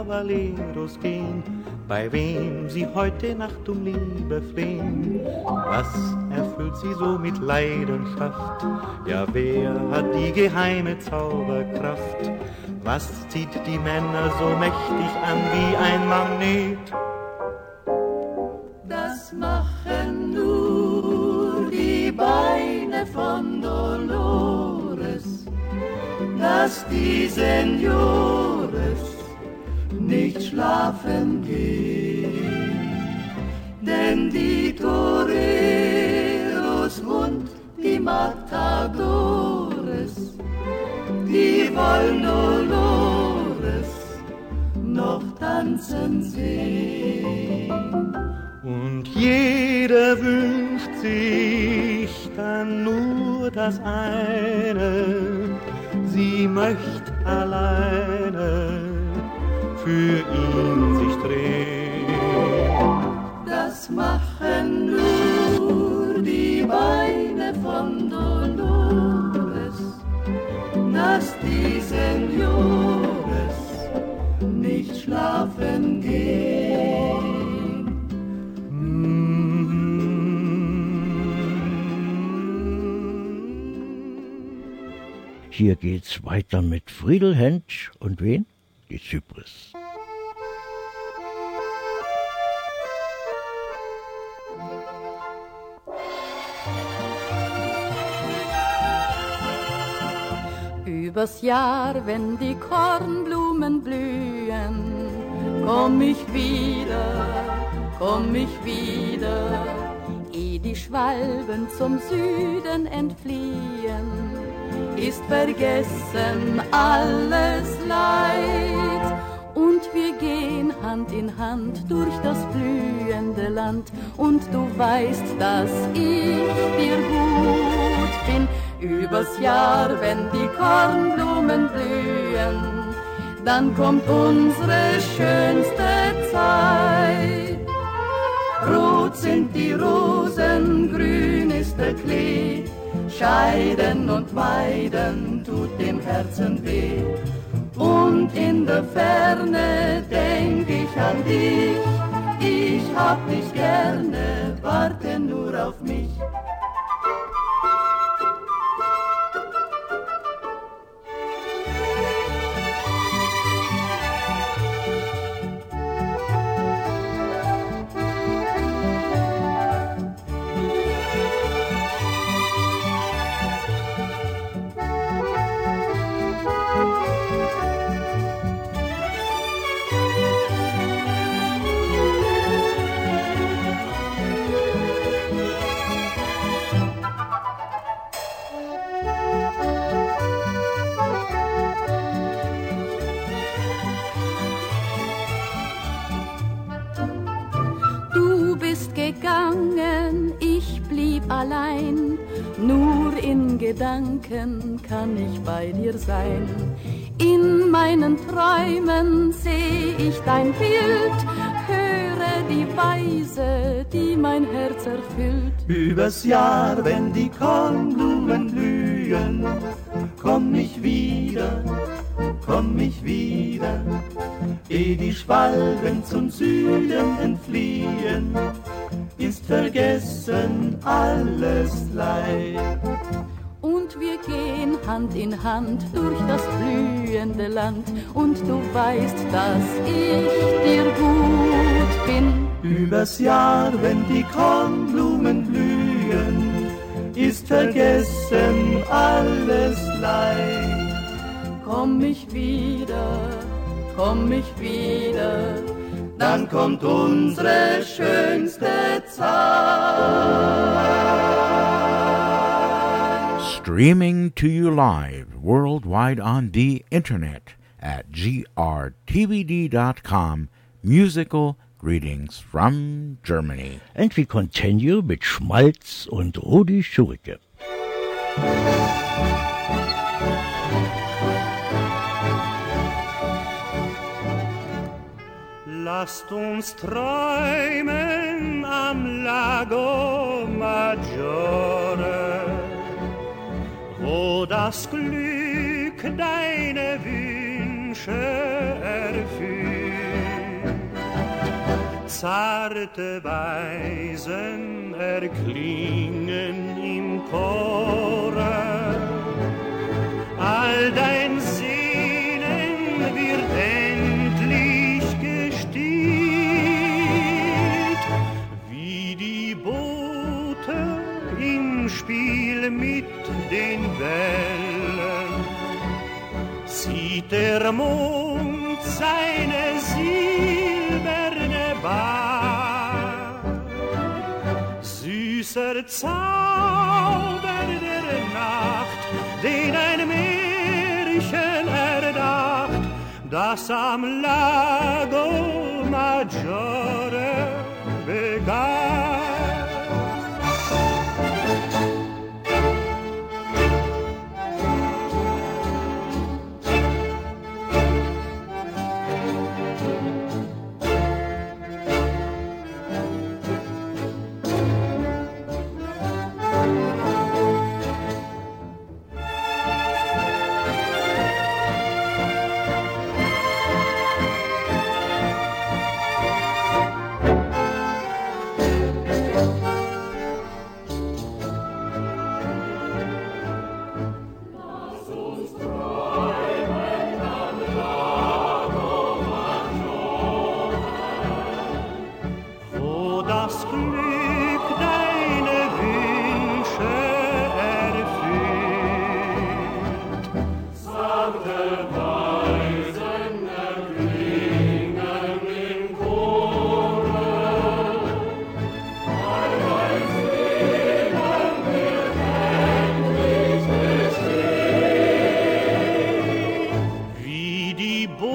Cavalleros gehen, bei wem sie heute Nacht um Liebe flehen. Was erfüllt sie so mit Leidenschaft? Ja, wer hat die geheime Zauberkraft? Was zieht die Männer so mächtig an wie ein Magnet? Das machen nur die Beine von Dolores, dass die Senores nicht schlafen gehen. Denn die Toreros und die Matadores, die wollen Dolores noch tanzen sehen. Und jeder wünscht sich dann nur das eine, sie möcht alleine für ihn sich drehen. Das machen nur die Beine von Dolores, dass die Senores nicht schlafen gehen. Hier geht's weiter mit Friedel und wen? Die Zypris. Übers Jahr, wenn die Kornblumen blühen, komm ich wieder, komm ich wieder, eh die Schwalben zum Süden entfliehen, ist vergessen alles Leid. Und wir gehen Hand in Hand durch das blühende Land. Und du weißt, dass ich dir gut bin. Übers Jahr, wenn die Kornblumen blühen, dann kommt unsere schönste Zeit. Rot sind die Rosen, grün ist der Klee. Scheiden und meiden tut dem Herzen weh. Und in der Ferne denk ich an dich. Ich hab dich gerne, warte nur auf mich. In Gedanken kann ich bei dir sein. In meinen Träumen seh ich dein Bild, höre die Weise, die mein Herz erfüllt. Übers Jahr, wenn die Kornblumen blühen, komm ich wieder, komm ich wieder, eh die Schwalben zum Süden entfliehen, ist vergessen alles Leid. Und wir gehen Hand in Hand durch das blühende Land. Und du weißt, dass ich dir gut bin. Übers Jahr, wenn die Kornblumen blühen, ist vergessen alles Leid. Komm ich wieder, komm ich wieder, Dann kommt unsere schönste Zeit. Streaming to you live worldwide on the internet at grtvd.com. Musical greetings from Germany. And we continue with Schmalz und Rudi Schurke. Lasst uns träumen am Lago Maggiore. wo das Glück deine Wünsche erfüllt. Zarte Weisen erklingen im Chore, all dein Spiel mit den Wellen. Sieht der Mond seine silberne Bar, süßer Zauber der Nacht, den ein Märchen erdacht, das am Lago Maggiore begann.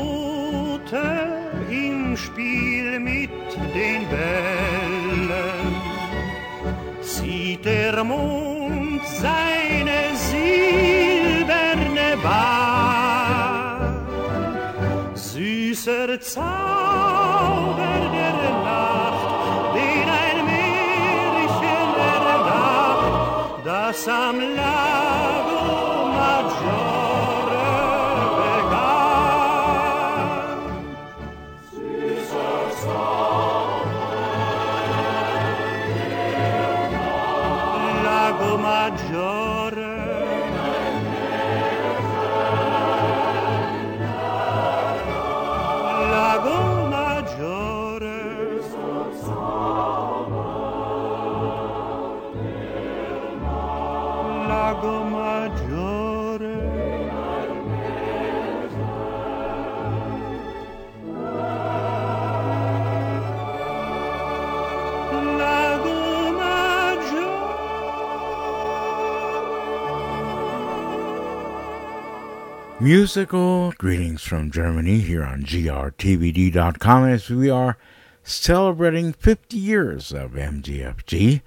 Boote im Spiel mit den Wellen sieht der Mond seine silberne Bar. Süßer Zauber der Nacht, den ein Märchen erdacht, das am Lago Musical greetings from Germany here on grtvd.com as we are celebrating 50 years of MGFG.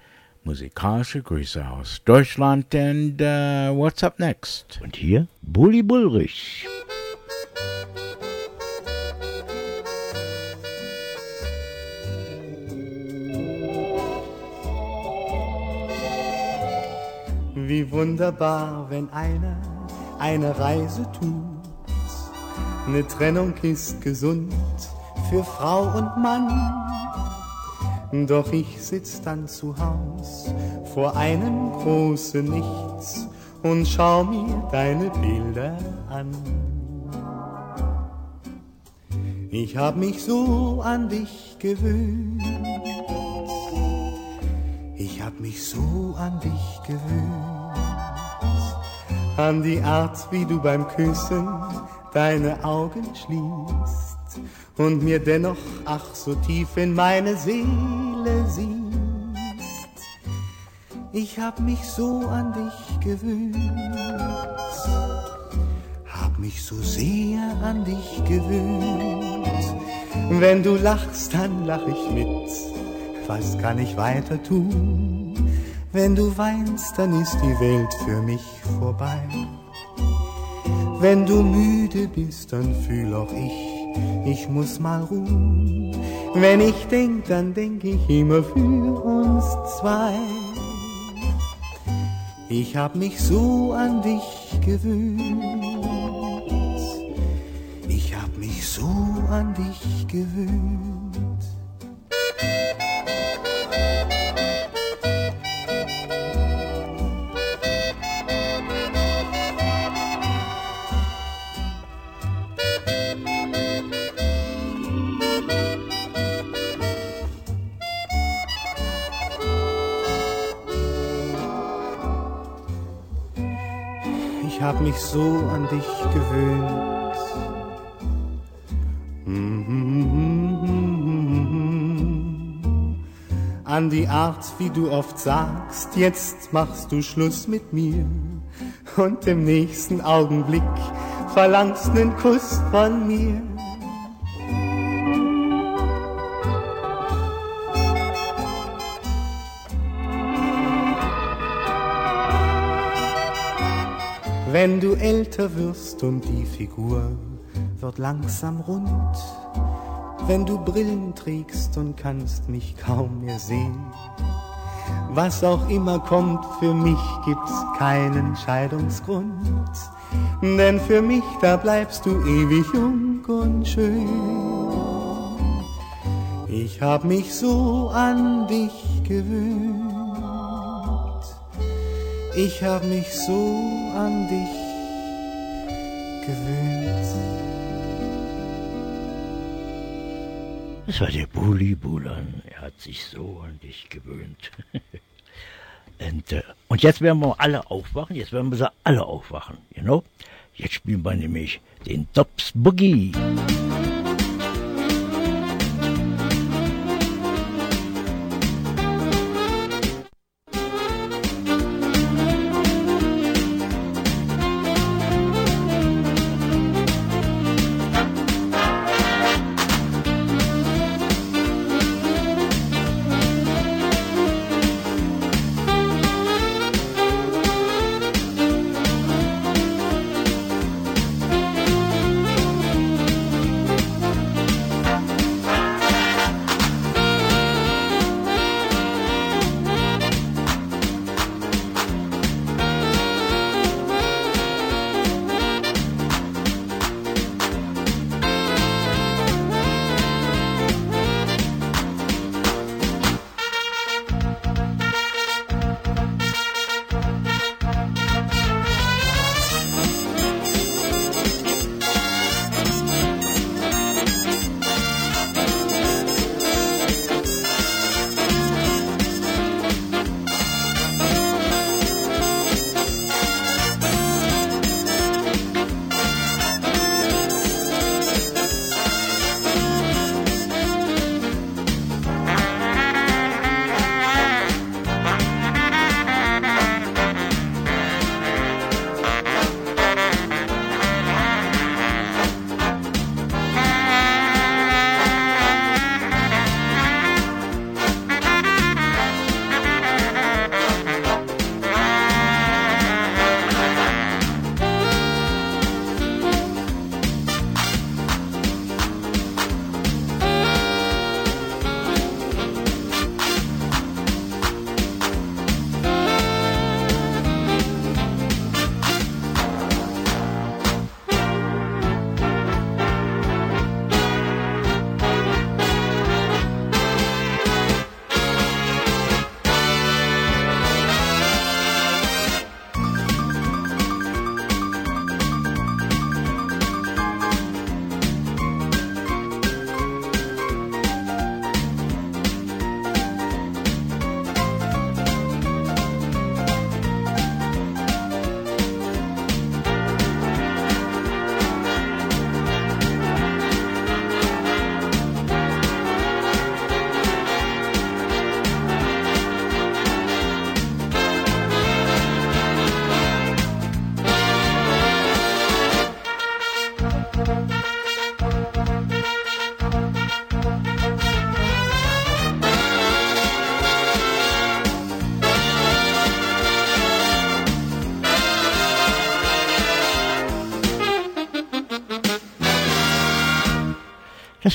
Musikalische Grüße aus Deutschland. And uh, what's up next? Und hier Bully Bullrich. Wie wunderbar, wenn einer eine Reise tut. Eine Trennung ist gesund für Frau und Mann. Doch ich sitz dann zu Haus vor einem großen Nichts und schau mir deine Bilder an. Ich hab mich so an dich gewöhnt. Ich hab mich so an dich gewöhnt. An die Art, wie du beim Küssen deine Augen schließt und mir dennoch ach so tief in meine Seele siehst. Ich hab mich so an dich gewöhnt, hab mich so sehr an dich gewöhnt. Wenn du lachst, dann lach ich mit, was kann ich weiter tun? Wenn du weinst, dann ist die Welt für mich vorbei. Wenn du müde bist, dann fühl auch ich, ich muss mal ruhen. Wenn ich denk, dann denk ich immer für uns zwei. Ich hab mich so an dich gewöhnt. Ich hab mich so an dich gewöhnt. Mich so an dich gewöhnt. An die Art, wie du oft sagst, jetzt machst du Schluss mit mir. Und im nächsten Augenblick verlangst nen Kuss von mir. Wenn du älter wirst und die Figur wird langsam rund, wenn du Brillen trägst und kannst mich kaum mehr sehen. Was auch immer kommt, für mich gibt's keinen Scheidungsgrund, denn für mich da bleibst du ewig jung und schön. Ich hab mich so an dich gewöhnt. Ich hab mich so an dich gewöhnt. Das war der Buli Bulan. Er hat sich so an dich gewöhnt. und, äh, und jetzt werden wir alle aufwachen. Jetzt werden wir sie alle aufwachen. You know? Jetzt spielen wir nämlich den Tops Boogie.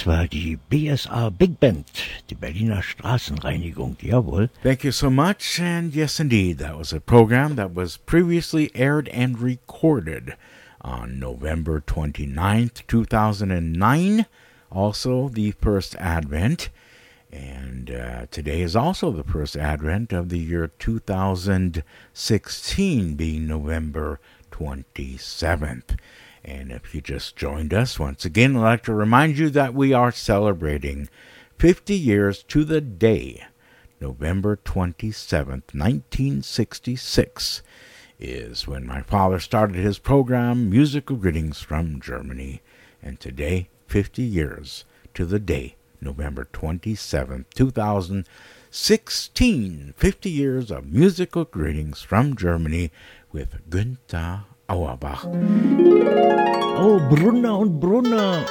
War die BSA Big Band, die Berliner Straßenreinigung, jawohl. Thank you so much. And yes, indeed, that was a program that was previously aired and recorded on November 29th, 2009. Also, the first Advent. And uh, today is also the first Advent of the year 2016, being November 27th. And if you just joined us, once again, I'd like to remind you that we are celebrating 50 years to the day, November 27th, 1966, is when my father started his program, Musical Greetings from Germany. And today, 50 years to the day, November 27th, 2016, 50 years of musical greetings from Germany with Günther Auerbach. Oh, Brunner und Brunner.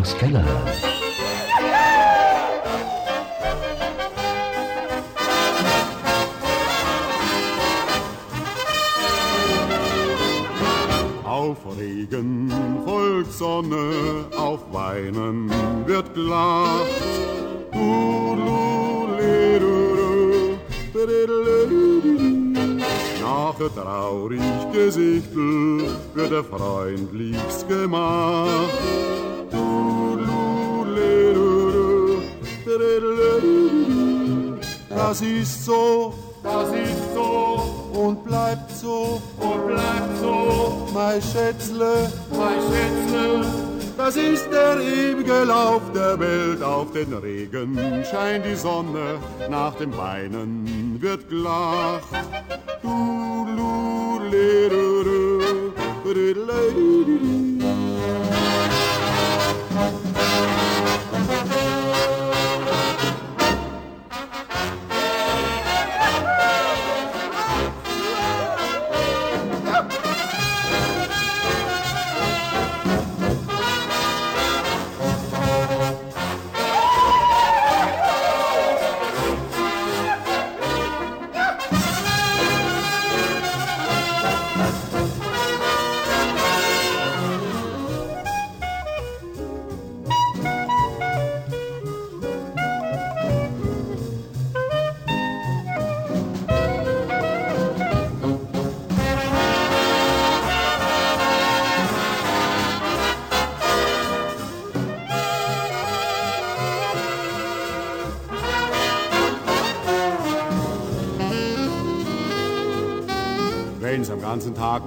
Auerbachs Keller. Auf Regen folgt Sonne, auf Weinen wird gelacht. Nach traurig Gesichtel wird er freundlichst gemacht. Das ist so, das ist so und bleibt so und bleibt so. Mein Schätzle, mein Schätzle, Das ist der ewige Lauf der Welt. Auf den Regen scheint die Sonne, nach dem Weinen wird gelacht. Du, lu, le, du, du, du,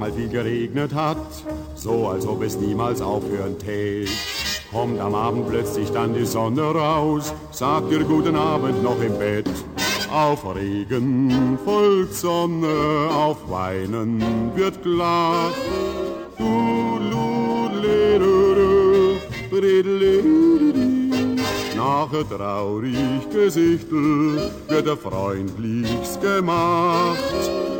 mal viel geregnet hat, so als ob es niemals aufhören tät. Kommt am Abend plötzlich dann die Sonne raus, sagt ihr guten Abend noch im Bett. Auf Regen folgt Sonne, auf Weinen wird du. Nachher traurig Gesichtel wird er freundlichst gemacht.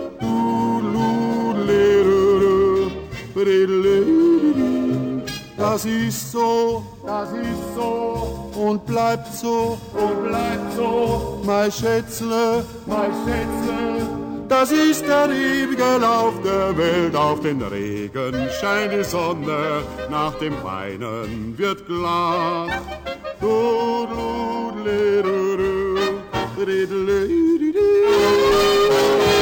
Du, du, du, du. Das ist so, das ist so und bleibt so und bleibt so. Mein Schätzle, mein Schätzle, das ist der ewige Lauf der Welt. Auf den Regen scheint die Sonne, nach dem Weinen wird gelacht. Du, du, le, du, du, ridle, du, du.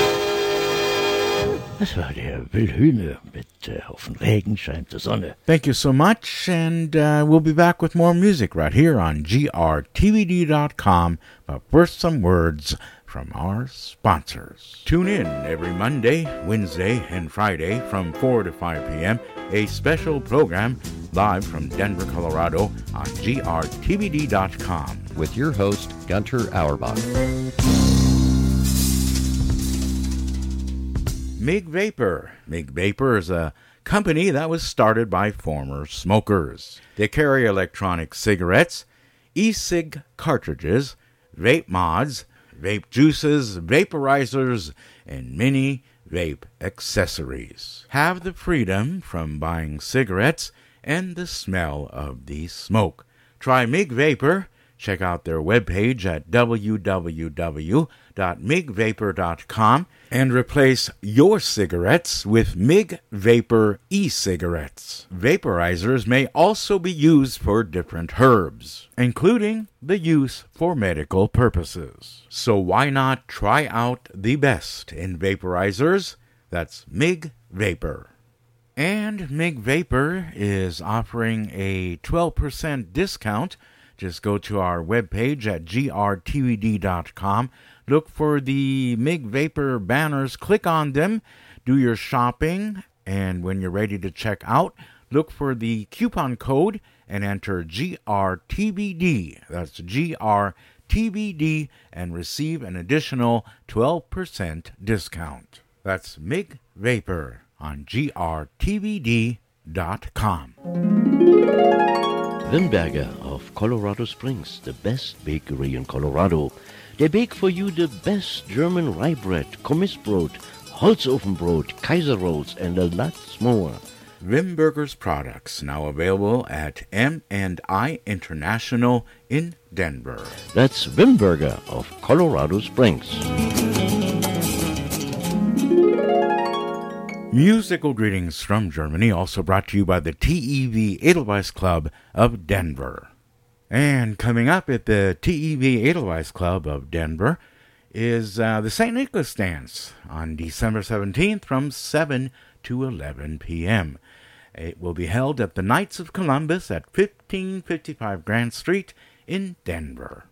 Das war der Wilhelme mit äh, Auf den Regen scheint die Sonne. Thank you so much, and uh, we'll be back with more music right here on grtvd.com. But first, some words from our sponsors. Tune in every Monday, Wednesday, and Friday from 4 to 5 p.m. A special program live from Denver, Colorado on grtvd.com. With your host, Gunter Auerbach. MIG Vapor. MIG Vapor is a company that was started by former smokers. They carry electronic cigarettes, e cig cartridges, vape mods, vape juices, vaporizers, and many vape accessories. Have the freedom from buying cigarettes and the smell of the smoke. Try MIG Vapor. Check out their webpage at www.migvapor.com and replace your cigarettes with MIG Vapor e cigarettes. Vaporizers may also be used for different herbs, including the use for medical purposes. So why not try out the best in vaporizers? That's MIG Vapor. And MIG Vapor is offering a 12% discount. Just go to our webpage at grtvd.com. Look for the MIG Vapor banners, click on them, do your shopping, and when you're ready to check out, look for the coupon code and enter GRTVD. That's GRTVD and receive an additional 12% discount. That's MIG Vapor on grtvd.com. Wimberger of Colorado Springs, the best bakery in Colorado. They bake for you the best German rye bread, Kommissbrot, Holzofenbrot, Kaiser rolls, and a lot more. Wimberger's products now available at M&I International in Denver. That's Wimberger of Colorado Springs. Musical greetings from Germany, also brought to you by the TEV Edelweiss Club of Denver. And coming up at the TEV Edelweiss Club of Denver is uh, the St. Nicholas Dance on December 17th from 7 to 11 p.m. It will be held at the Knights of Columbus at 1555 Grand Street in Denver.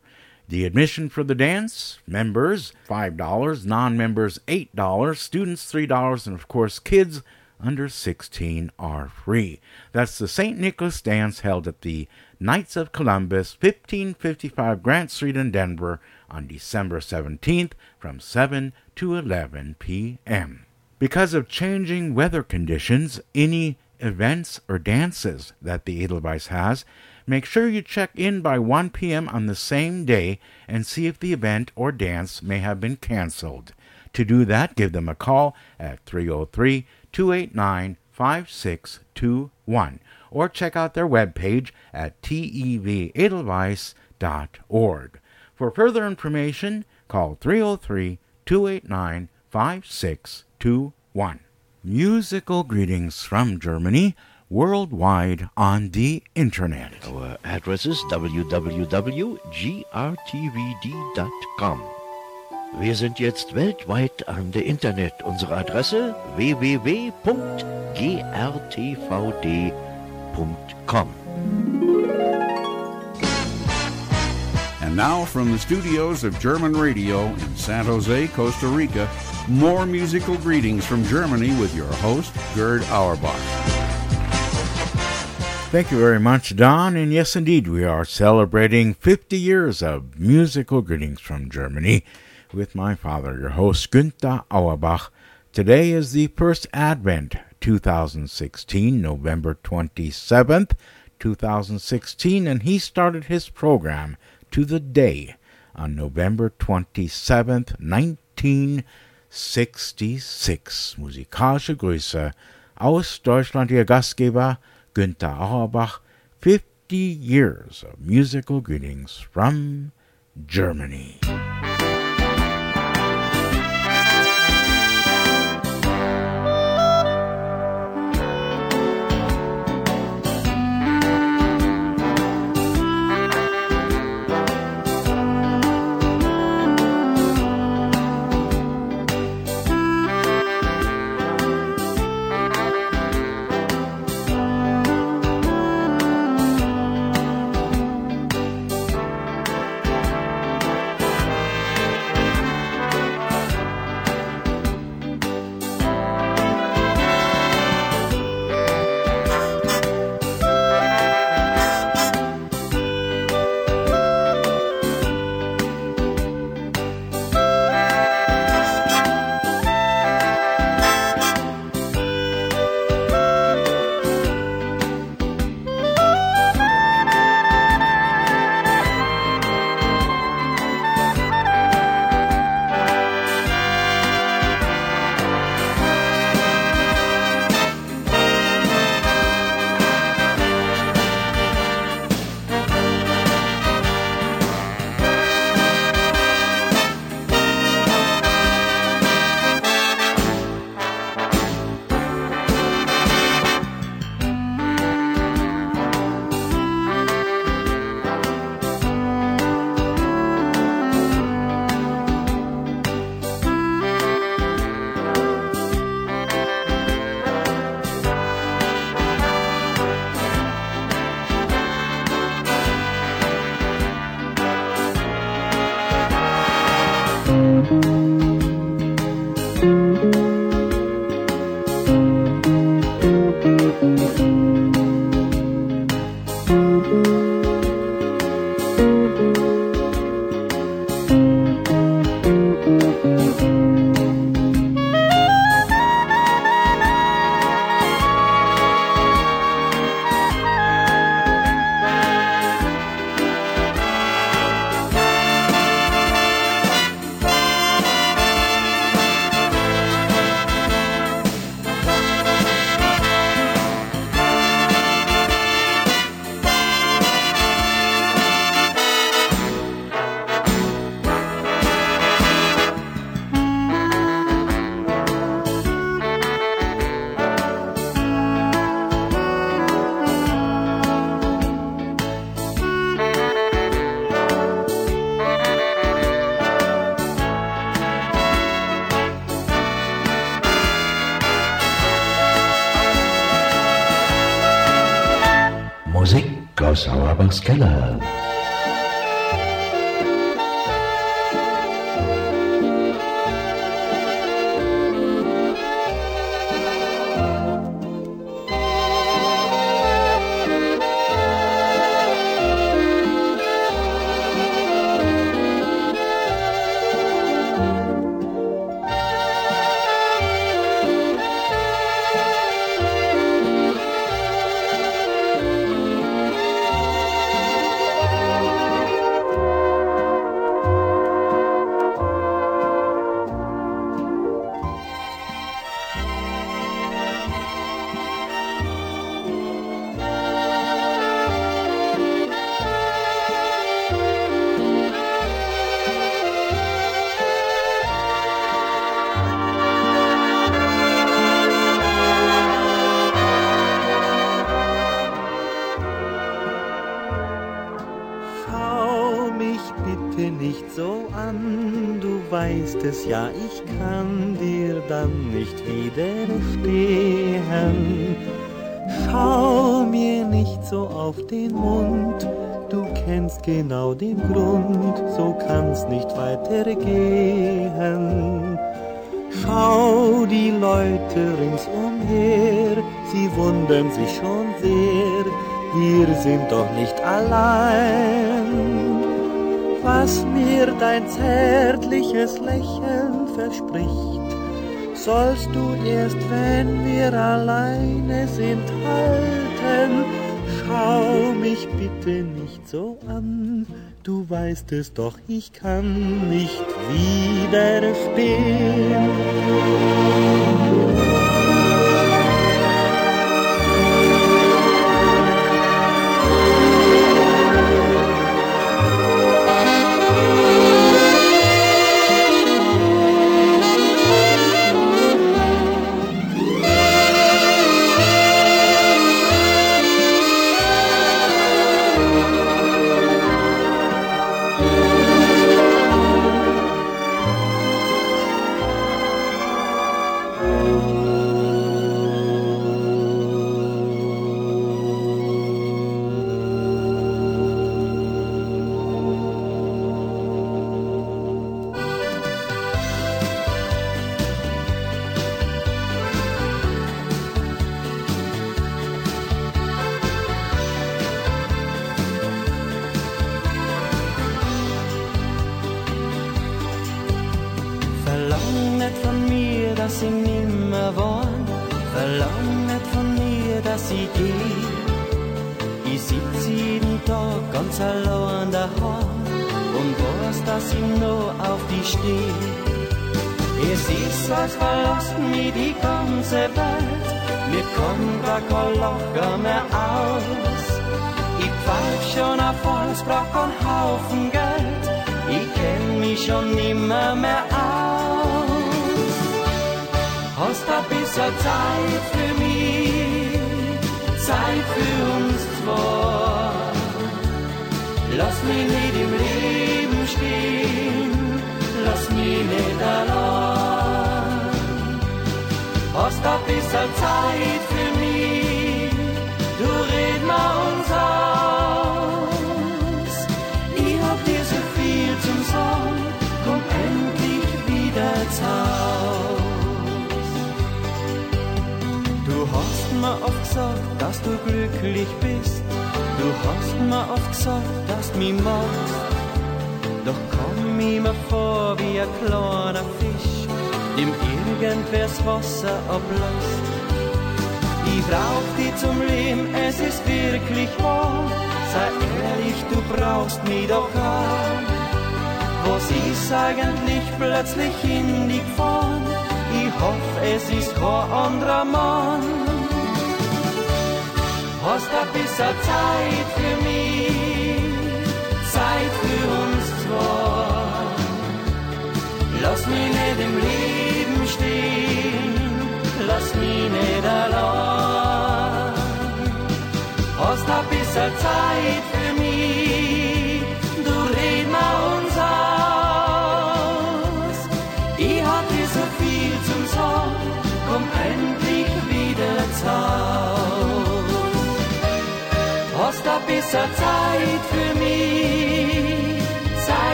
The admission for the dance, members $5, non members $8, students $3, and of course kids under 16 are free. That's the St. Nicholas dance held at the Knights of Columbus, 1555 Grant Street in Denver on December 17th from 7 to 11 p.m. Because of changing weather conditions, any events or dances that the Edelweiss has, make sure you check in by 1 p.m. on the same day and see if the event or dance may have been canceled. To do that, give them a call at 303 289 5621 or check out their webpage at tevedelweiss.org. For further information, call 303 289 5621. Musical greetings from Germany, worldwide on the internet. Our address is www.grtvd.com. Wir sind jetzt weltweit an der Internet. Unsere Adresse www.grtvd.com. And now from the studios of German Radio in San Jose, Costa Rica, more musical greetings from Germany with your host, Gerd Auerbach. Thank you very much, Don. And yes, indeed, we are celebrating 50 years of musical greetings from Germany with my father, your host, Günther Auerbach. Today is the first Advent 2016, November 27th, 2016, and he started his program to the day on November 27th, 1966. Musikalische Grüße aus Deutschland, Ihr Gastgeber Günther Auerbach. 50 years of musical greetings from Germany. nicht so an, du weißt es ja, ich kann dir dann nicht widerstehen. Schau mir nicht so auf den Mund, du kennst genau den Grund, so kann's nicht weitergehen. Schau die Leute ringsumher, sie wundern sich schon sehr, wir sind doch nicht allein was mir dein zärtliches Lächeln verspricht, sollst du erst, wenn wir alleine sind, halten. Schau mich bitte nicht so an, du weißt es doch, ich kann nicht widerstehen.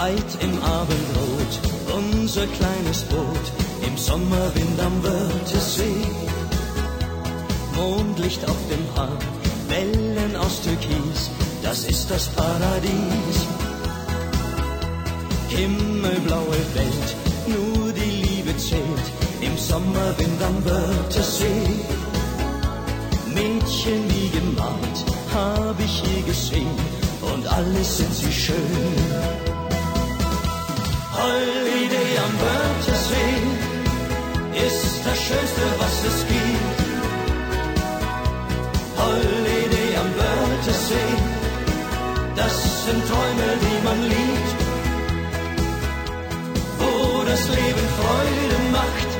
Weit im Abendrot, unser kleines Boot im Sommerwind am Wörthersee. Mondlicht auf dem Haar, Wellen aus Türkis, das ist das Paradies. Himmelblaue Welt, nur die Liebe zählt im Sommerwind am Wörthersee. Mädchen wie gemalt, hab ich je gesehen und alles sind sie schön. Holiday am Wörthersee ist das Schönste, was es gibt. Holiday am Wörthersee, das sind Träume, die man liebt. Wo das Leben Freude macht,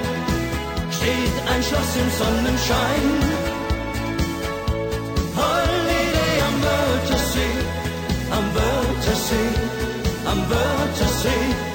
steht ein Schloss im Sonnenschein. Holiday am Wörthersee, am Wörthersee, am Wörthersee.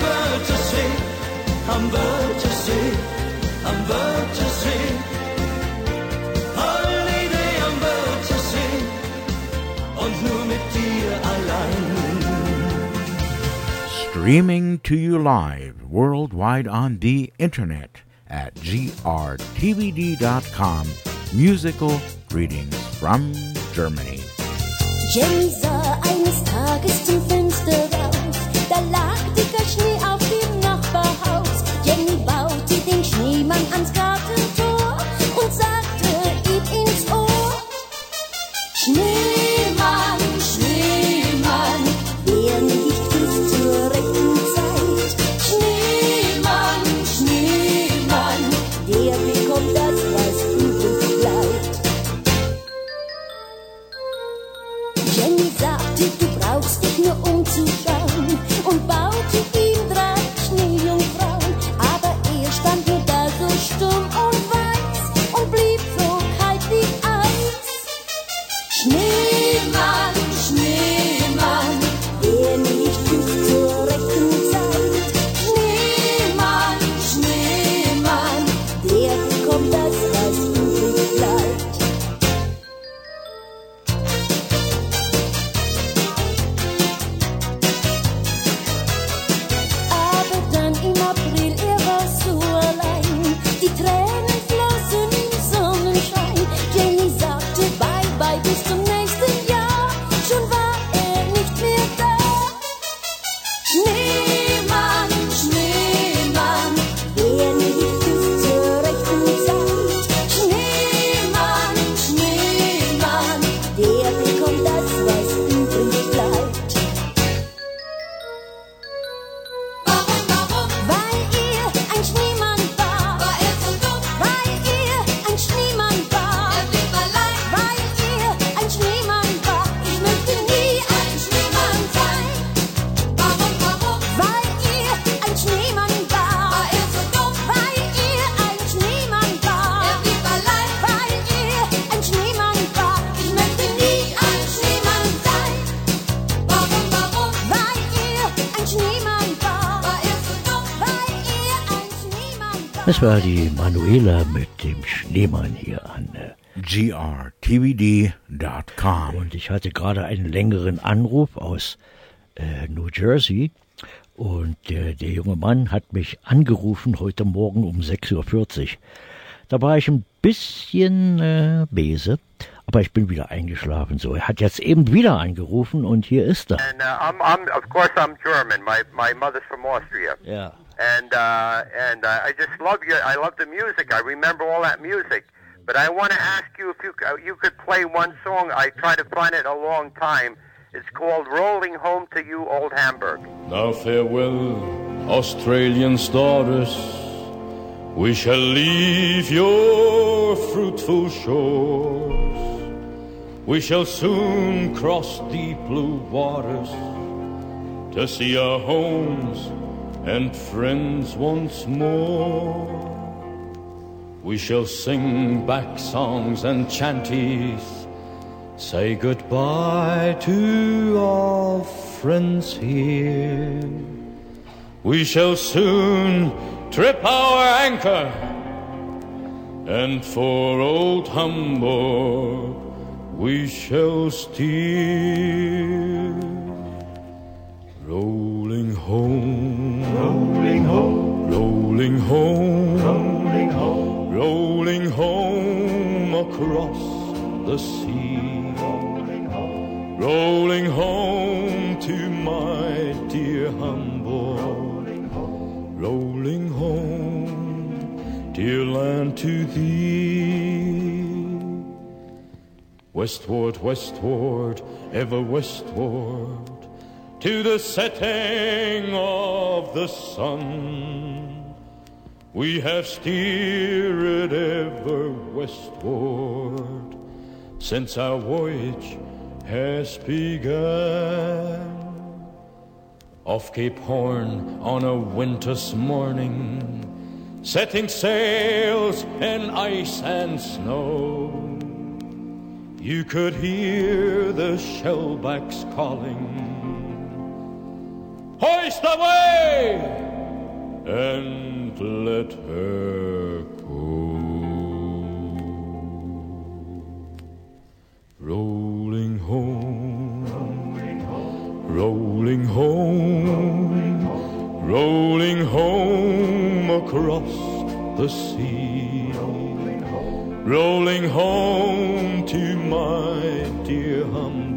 bird to I'm bird to I'm bird to bird to und nur mit dir allein. Streaming to you live worldwide on the internet at grtvd.com. Musical greetings from Germany. Gemiza uh, aynı Manuela mit dem Schneemann hier an. äh, grtvd.com. Und ich hatte gerade einen längeren Anruf aus äh, New Jersey. Und äh, der junge Mann hat mich angerufen heute Morgen um 6.40 Uhr. Da war ich ein bisschen äh, bese, aber ich bin wieder eingeschlafen. So, er hat jetzt eben wieder angerufen und hier ist er. And uh, I'm, I'm, of course, I'm German. My my mother's from Austria. Yeah. And uh, and uh, I just love your. I love the music. I remember all that music. But I want to ask you if you uh, you could play one song. I tried to find it a long time. It's called "Rolling Home to You, Old Hamburg." Now farewell, Australian's daughters. We shall leave your fruitful shores. We shall soon cross deep blue waters to see our homes and friends once more. We shall sing back songs and chanties, say goodbye to our friends here. We shall soon trip our anchor, and for old Hamburg we shall steer. Rolling home, rolling home, rolling home, rolling home, rolling home across the sea. Rolling home, rolling home to my dear Hamburg. Rolling home, rolling home, dear land to thee. Westward, westward, ever westward, to the setting of the sun. We have steered ever westward since our voyage has begun. Off Cape Horn on a winter's morning, setting sails in ice and snow. You could hear the shellbacks calling, Hoist away! And let her go. Rolling home, rolling home, rolling home across the sea, rolling home to my dear Hamburg,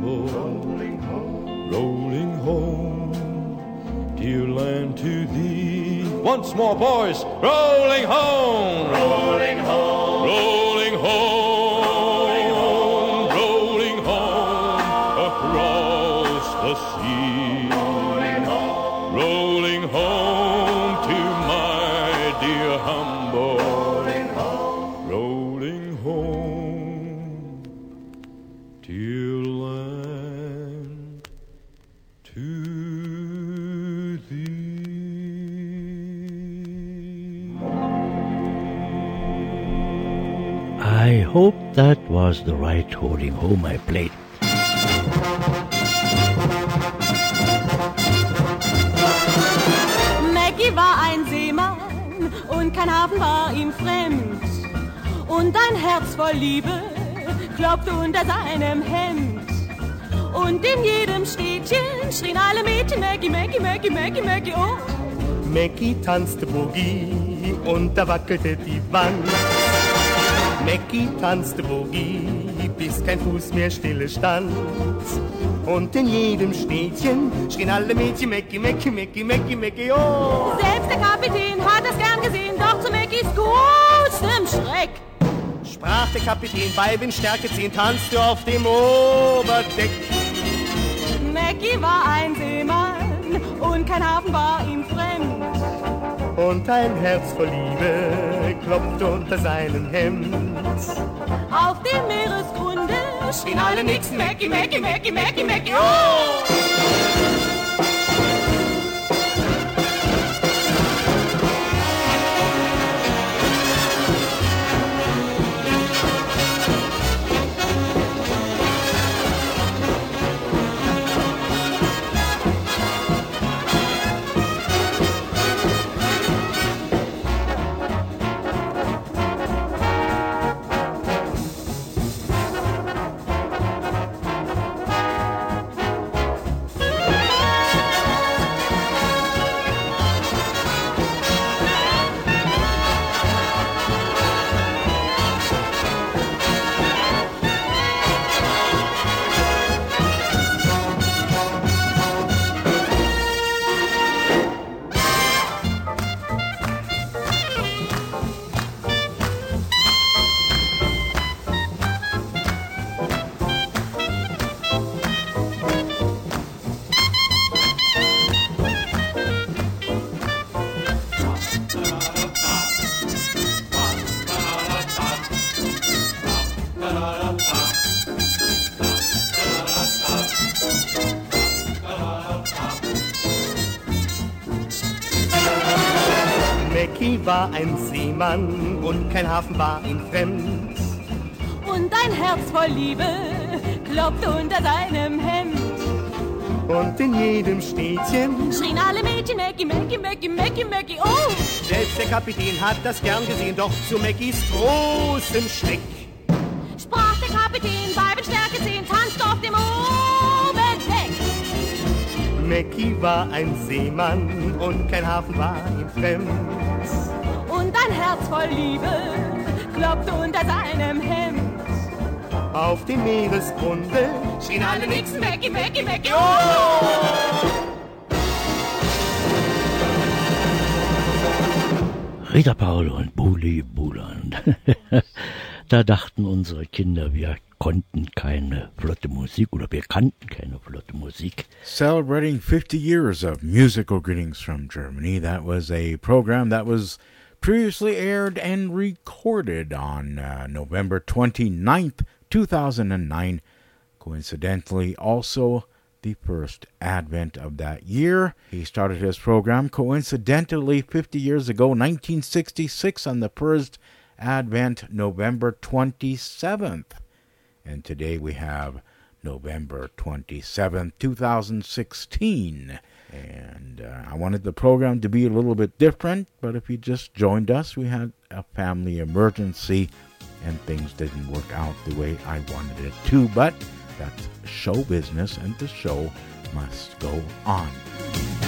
dear land to thee. Once more, boys, rolling home, rolling home, rolling home, hope that was the right holding home I played. Maggie war ein Seemann und kein Hafen war ihm fremd. Und ein Herz voll Liebe klopfte unter seinem Hemd. Und in jedem Städtchen schrien alle Mädchen Maggie, Maggie, Maggie, Maggie, Maggie, oh. Mackie tanzte Boogie und da wackelte die Wand. Mackie tanzte Boogie, bis kein Fuß mehr stille stand. Und in jedem Städtchen schrien alle Mädchen Mackie, Mackie, Mackie, Mackie, Mackie, oh. Selbst der Kapitän hat es gern gesehen, doch zu Mackies großem Schreck. Sprach der Kapitän bei Windstärke 10, tanzte auf dem Oberdeck. Mackie war ein Seemann und kein Hafen war ihm fremd. Und ein Herz voll Liebe klopfte unter seinem Hemd. Auf dem Meeresgrunde schrien alle Nixen Mackie, Mackie, Mackie, Mackie, Mackie, oh! Seemann und kein Hafen war ihm fremd. Und ein Herz voll Liebe klopfte unter seinem Hemd. Und in jedem Städtchen Schrien alle Mädchen, Mackie, Mackie, Mackie, Mackie, Mackie, oh! Selbst der Kapitän hat das gern gesehen, doch zu Mackies großem Schreck. Sprach der Kapitän, Weibenstärke 10, tanzt auf dem Oberdeck. Mackie war ein Seemann und kein Hafen war ihm fremd. Herz voll Liebe klopfte unter seinem Hemd. Auf dem Meeresgrunde Schrien alle Nixen, Mackie, Mackie, Mackie, oh! Rita Paul und Buli Buland. da dachten unsere Kinder, wir konnten keine flotte Musik oder wir kannten keine flotte Musik. Celebrating 50 years of musical greetings from Germany. That was a program that was previously aired and recorded on uh, November 29th, 2009. Coincidentally, also the first advent of that year. He started his program coincidentally 50 years ago, 1966, on the first advent, November 27th. And today we have November 27th, 2016. And uh, I wanted the program to be a little bit different, but if you just joined us, we had a family emergency and things didn't work out the way I wanted it to. But that's show business, and the show must go on.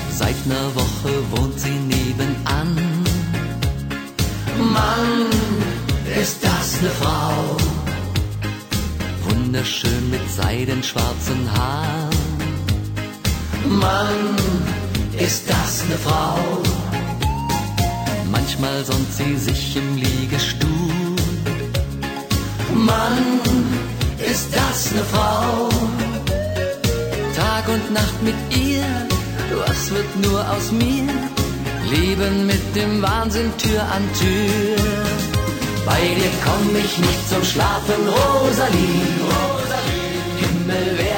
Seit ner Woche wohnt sie nebenan. Mann, ist das ne Frau. Wunderschön mit seidenschwarzen Haaren. Mann, ist das ne Frau. Manchmal sonnt sie sich im Liegestuhl. Mann, ist das ne Frau. Tag und Nacht mit ihr, was wird nur aus mir? Leben mit dem Wahnsinn Tür an Tür. Bei dir komm ich nicht zum Schlafen, Rosalie. Himmel, wer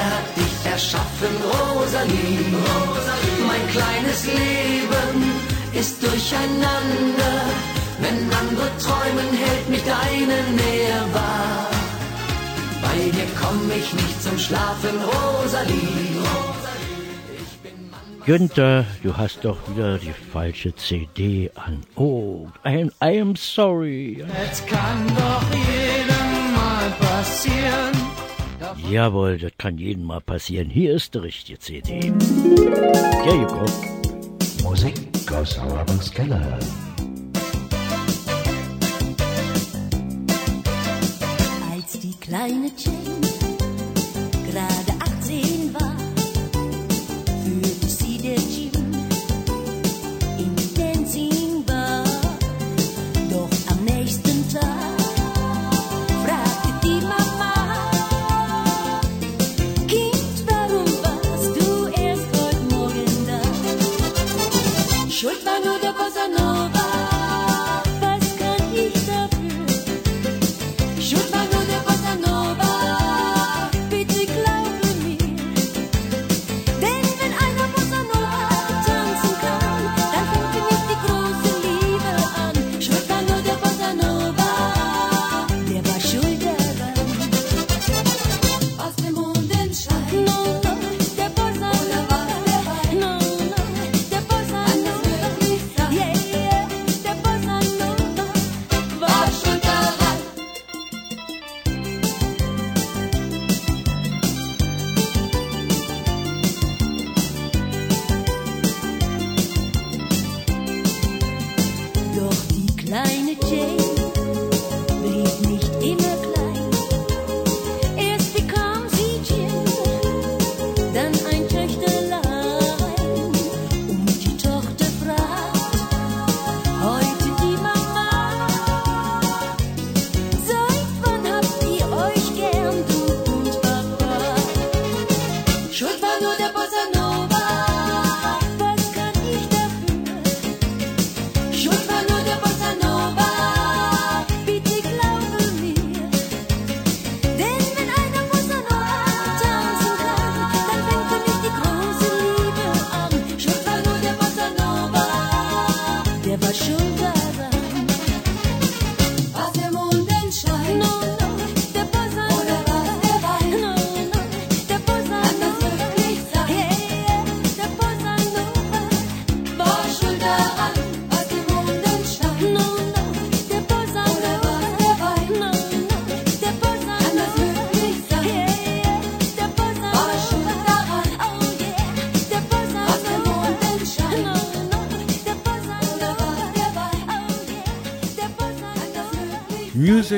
erschaffen, Rosalie? Mein kleines Leben ist durcheinander. Wenn andere träumen, hält mich deine Nähe wahr. Bei dir komm ich nicht zum Schlafen, Rosalie. Günther, du hast doch wieder die falsche CD an. Oh, I am sorry. Es kann doch jedem mal passieren. Jawohl, das kann jedem mal passieren. Hier ist die richtige CD. There you go. Musik aus Auerbachs Keller. Als die kleine Jane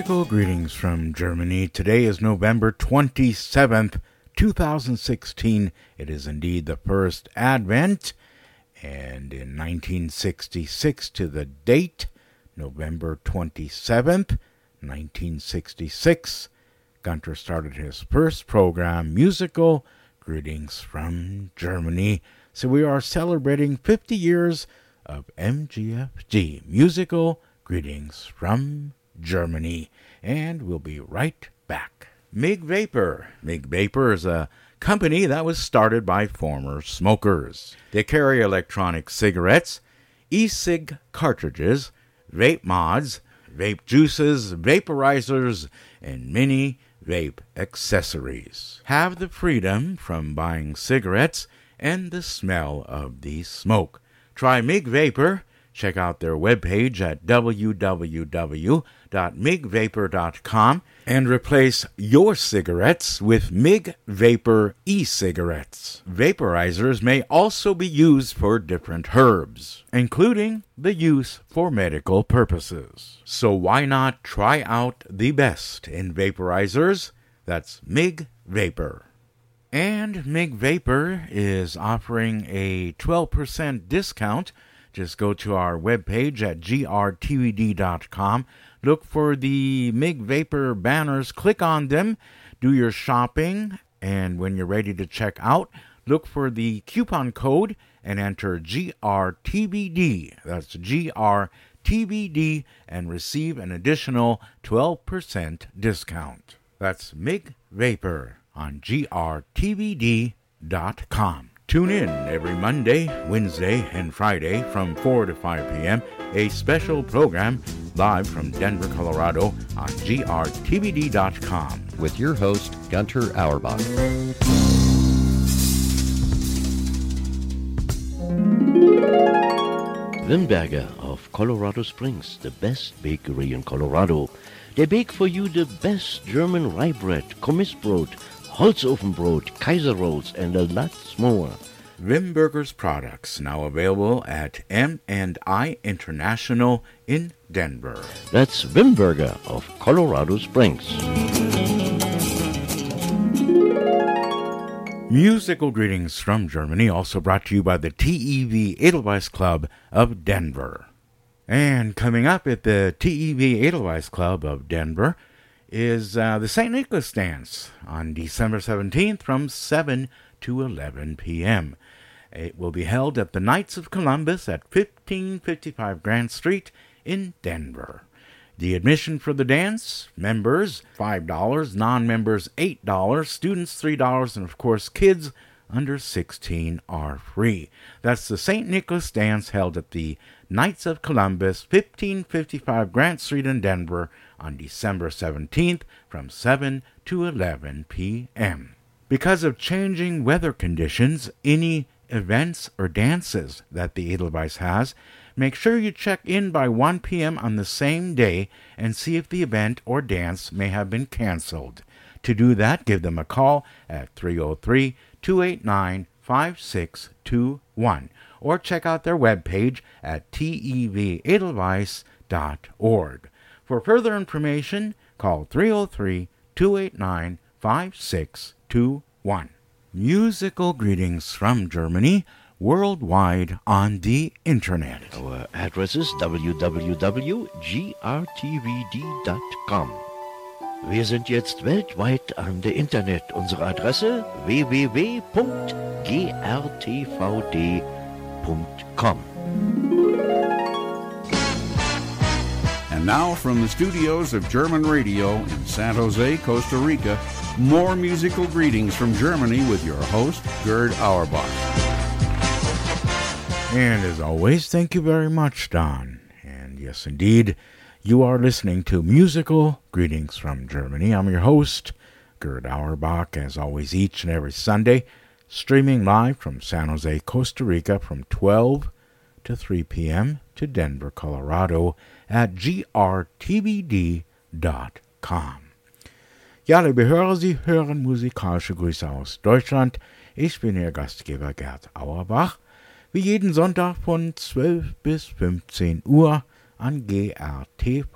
Musical greetings from Germany. Today is November 27th, 2016. It is indeed the first Advent. And in 1966 to the date, November 27th, 1966, Gunter started his first program, Musical Greetings from Germany. So we are celebrating 50 years of MGFG, Musical Greetings from Germany. And we'll be right back. MIG Vapor. MIG Vapor is a company that was started by former smokers. They carry electronic cigarettes, e cig cartridges, vape mods, vape juices, vaporizers, and many vape accessories. Have the freedom from buying cigarettes and the smell of the smoke. Try MIG Vapor. Check out their webpage at www.migvapor.com and replace your cigarettes with MIG Vapor e cigarettes. Vaporizers may also be used for different herbs, including the use for medical purposes. So why not try out the best in vaporizers? That's MIG Vapor. And MIG Vapor is offering a 12% discount. Just go to our webpage at grtvd.com. Look for the MIG Vapor banners, click on them, do your shopping, and when you're ready to check out, look for the coupon code and enter GRTVD. That's GRTVD and receive an additional 12% discount. That's MIG Vapor on grtvd.com. Tune in every Monday, Wednesday, and Friday from 4 to 5 p.m. A special program live from Denver, Colorado on grtvd.com. With your host, Gunter Auerbach. Wimberger of Colorado Springs, the best bakery in Colorado. They bake for you the best German rye bread, Kommissbrot, Holzofenbrot, Kaiser rolls, and a lot more. Wimberger's products now available at M&I International in Denver. That's Wimberger of Colorado Springs. Musical greetings from Germany, also brought to you by the TEV Edelweiss Club of Denver. And coming up at the TEV Edelweiss Club of Denver is uh, the St. Nicholas Dance on December 17th from 7 to 11 p.m. It will be held at the Knights of Columbus at 1555 Grant Street in Denver. The admission for the dance, members $5, non members $8, students $3, and of course, kids under 16 are free. That's the St. Nicholas Dance held at the Knights of Columbus, 1555 Grant Street in Denver on December 17th from 7 to 11 p.m. Because of changing weather conditions, any events or dances that the Edelweiss has, make sure you check in by 1 p.m. on the same day and see if the event or dance may have been canceled. To do that, give them a call at 303 289 5621 or check out their webpage at tevedelweiss.org. For further information, call 303 289 5621. Musical greetings from Germany, worldwide on the internet. Our address is www.grtvd.com. Wir sind jetzt weltweit an der Internet. Unsere Adresse www.grtvd.com. And now from the studios of German Radio in San Jose, Costa Rica, more musical greetings from Germany with your host, Gerd Auerbach. And as always, thank you very much, Don. And yes, indeed. You are listening to Musical Greetings from Germany. I'm your host, Gerd Auerbach, as always, each and every Sunday, streaming live from San Jose, Costa Rica from 12 to 3 p.m. to Denver, Colorado at grtvd.com. Ja, liebe Hörer, Sie hören musikalische Grüße aus Deutschland. Ich bin Ihr Gastgeber Gerd Auerbach. Wie jeden Sonntag von 12 bis 15 Uhr an grtvd.com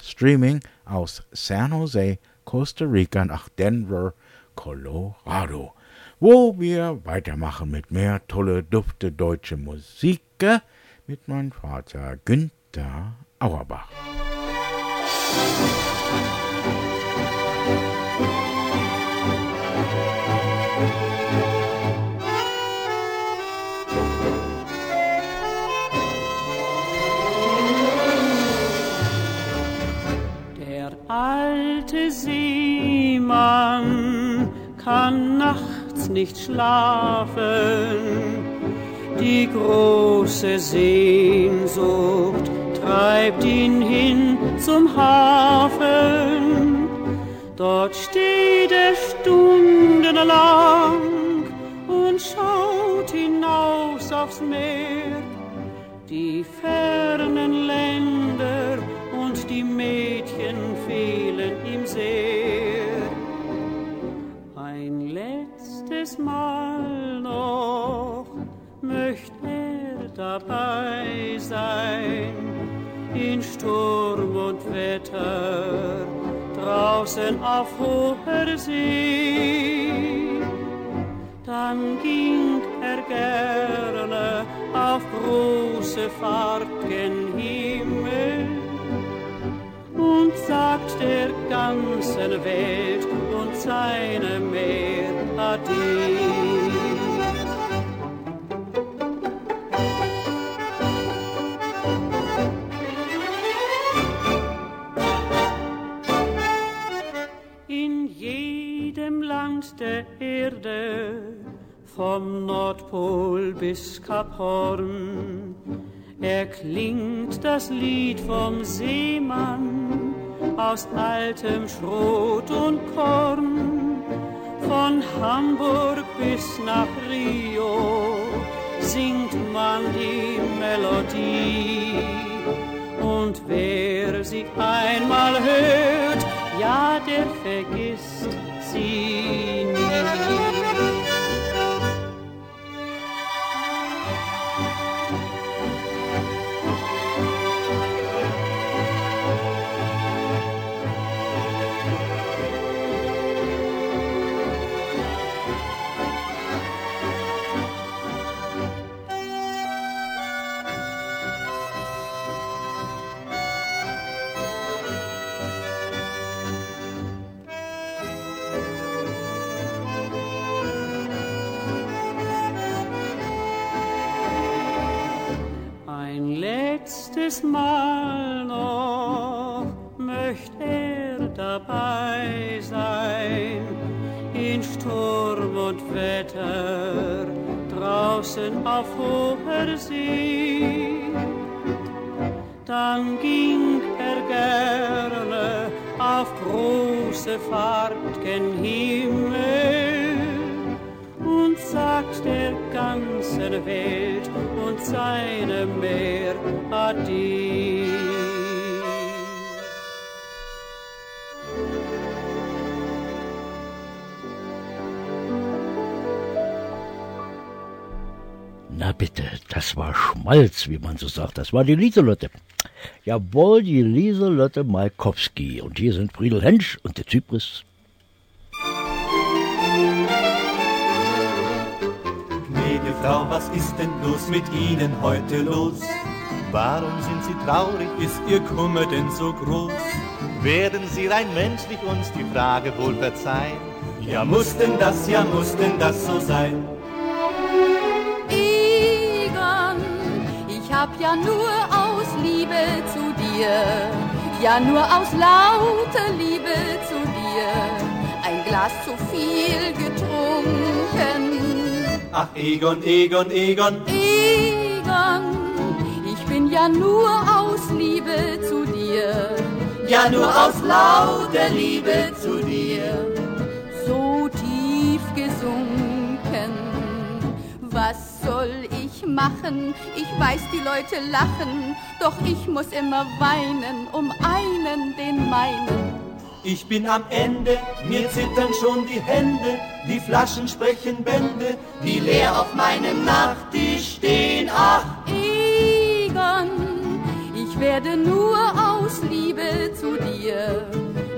Streaming aus San Jose, Costa Rica nach Denver, Colorado, wo wir weitermachen mit mehr tolle, dufte deutsche Musik mit meinem Vater Günther Auerbach. Der alte Seemann kann nachts nicht schlafen. Die große Sehnsucht treibt ihn hin zum Hafen. Dort steht er stundenlang und schaut hinaus aufs Meer. Die fernen Länder und die Mädchen fehlen ihm sehr. Ein letztes Mal noch möcht er dabei sein, in Sturm und Wetter, draußen auf hoher See. Dann ging er gerne auf große Fahrt gen Himmel und sagt der ganzen Welt und seinem Meer Ade. Land der Erde, vom Nordpol bis Kap Horn, erklingt das Lied vom Seemann aus altem Schrot und Korn. Von Hamburg bis nach Rio singt man die Melodie. Und wer sie einmal hört, ja, der vergisst sine letztes Mal noch möcht er dabei sein, in Sturm und Wetter, draußen auf hoher See. Dann ging er gerne auf große Fahrt gen Himmel und sagt der ganzen Welt und seinem Meer war Schmalz, wie man so sagt. Das war die Lieselotte. Jawohl, die Lieselotte Malkowski. Und hier sind Friedel Hensch und der Zypris. Gnädige Frau, was ist denn bloß mit Ihnen heute los? Warum sind Sie traurig? Ist Ihr Kummer denn so groß? Werden Sie rein menschlich uns die Frage wohl verzeihen? Ja, muss denn das, ja, muss denn das so sein? Hab ja nur aus Liebe zu dir, ja nur aus lauter Liebe zu dir, ein Glas zu viel getrunken. Ach, Egon, Egon, Egon, Egon, ich bin ja nur aus Liebe zu dir. Ja, nur aus lauter Liebe zu dir. So tief gesunken, was soll ich machen? Ich weiß, die Leute lachen, doch ich muss immer weinen um einen, den meinen. Ich bin am Ende, mir zittern schon die Hände, die Flaschen sprechen Bände, die leer auf meinem Nachttisch stehen. Ach, Egon, ich werde nur aus Liebe zu dir,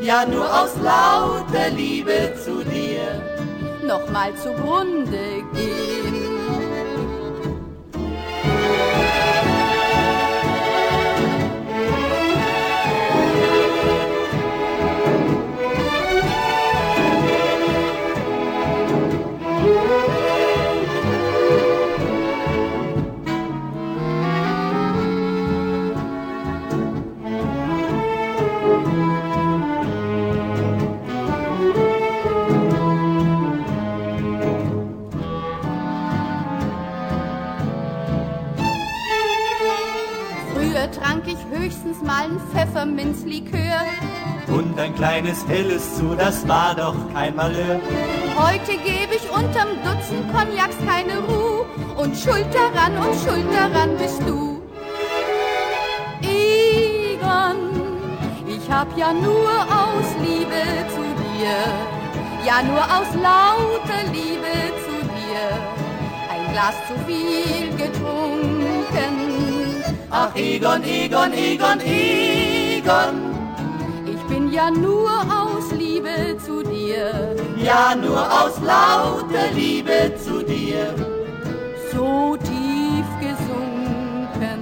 ja, nur aus lauter Liebe zu dir. nochmal zugrunde gehen. Höchstens mal ein Pfefferminzlikör. und ein kleines Helles zu, das war doch kein Malheur. Heute gebe ich unterm Dutzend Cognacs keine Ruhe. Und schuld daran und schuld daran bist du. Egon, ich hab ja nur aus Liebe zu dir, ja nur aus lauter Liebe zu dir, ein Glas zu viel getrunken. Ach, Egon, Egon, Egon, Egon, Ich bin ja nur aus Liebe zu dir, ja, nur aus lauter Liebe zu dir. so tief gesunken.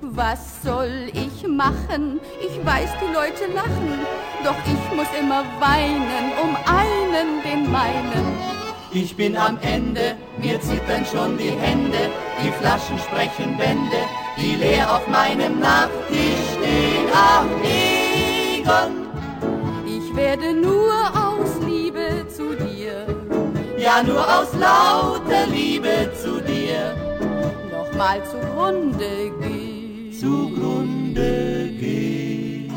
Was soll ich machen? Ich weiß, die Leute lachen, doch ich muss immer weinen um einen, den meinen. Ich bin am Ende, mir zittern schon die Hände, die Flaschen sprechen Bände, die leer auf meinem Nachttisch stehen. Ach, Egon, Ich werde nur aus Liebe zu dir, ja, nur aus lauter Liebe zu dir. nochmal zugrunde gehen. Zugrunde gehen.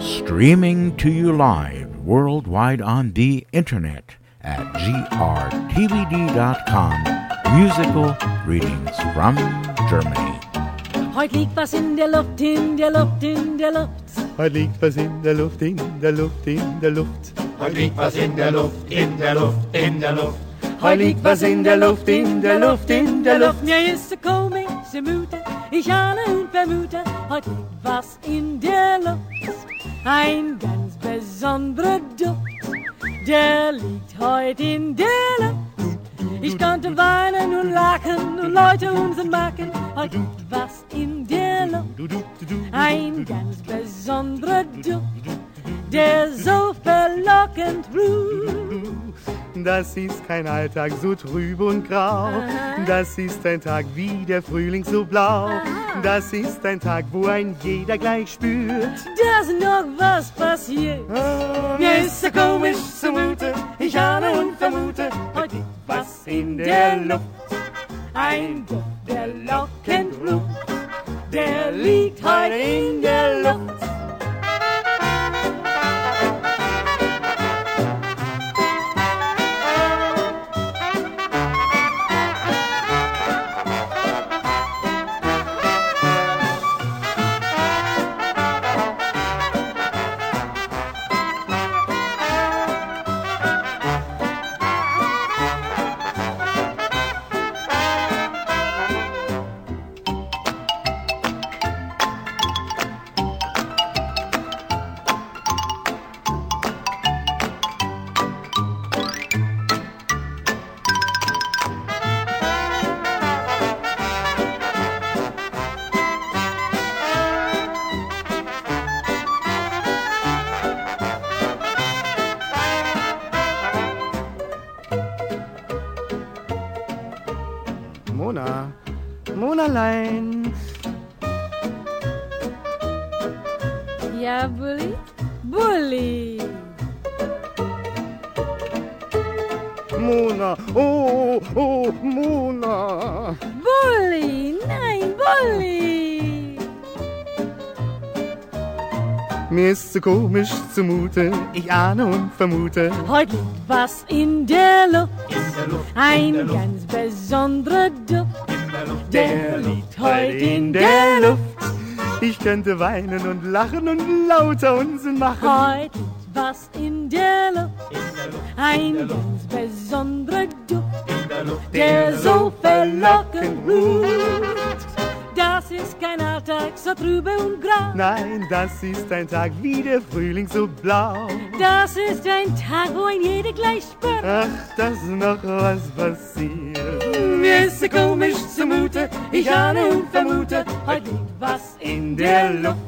Streaming to you live worldwide on the internet at grtvd.com. Musical greetings from Germany. Heute liegt was in der Luft, in der Luft, in der Luft. Heute liegt was in der Luft, in der Luft, in der Luft. Heute liegt was in der Luft, in der Luft, in der Luft. Heute liegt was in der Luft, in der Luft, in der Luft. Mir ist so komische Mute, ich ahne und vermute, heute liegt was in der Luft. Ein ganz besonderer Duft, der liegt heute in der Luft. Ich konnte weinen und lachen und Leute unseren machen, heute was in der Luft. Ein ganz besonderer Duft, der so verlockend ruht. Das ist kein Alltag so trüb und grau. Das ist ein Tag wie der Frühling so blau. Das ist ein Tag, wo ein jeder gleich spürt. dass noch was passiert. Mir ist so komisch zumute, ich ahne und vermute, heute was in der Luft. Ein Duft, der lockend ruft, der liegt heute in der Luft. So komisch zumute, ich ahne und vermute. Heute liegt was in der Luft, ein ganz besonderer Duft. Der liegt heute in der Luft. Ich könnte weinen und lachen und lauter Unsinn machen. Heute liegt was in der Luft, ein ganz besonderer Duft, der so verlockend ruft. Kein Alltag so trübe und grau. Nein, das ist ein Tag wie der Frühling so blau. Das ist ein Tag, wo ein jeder gleich spürt. Ach, dass noch was passiert. Mir ist so komisch zumute, ich ahne und vermute, heute liegt was in der Luft.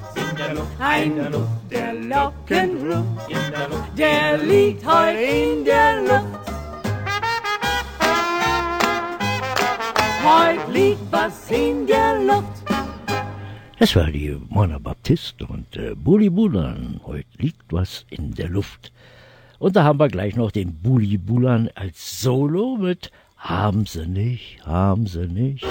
Ein Duft, der lockend ruft, der liegt heute in der Luft. Heute liegt was in der Luft. Das war die Mona Baptist und äh, Bulli Bulan. Heute liegt was in der Luft. Und da haben wir gleich noch den Bulli Bulan als Solo mit Haben sie nicht, haben sie nicht.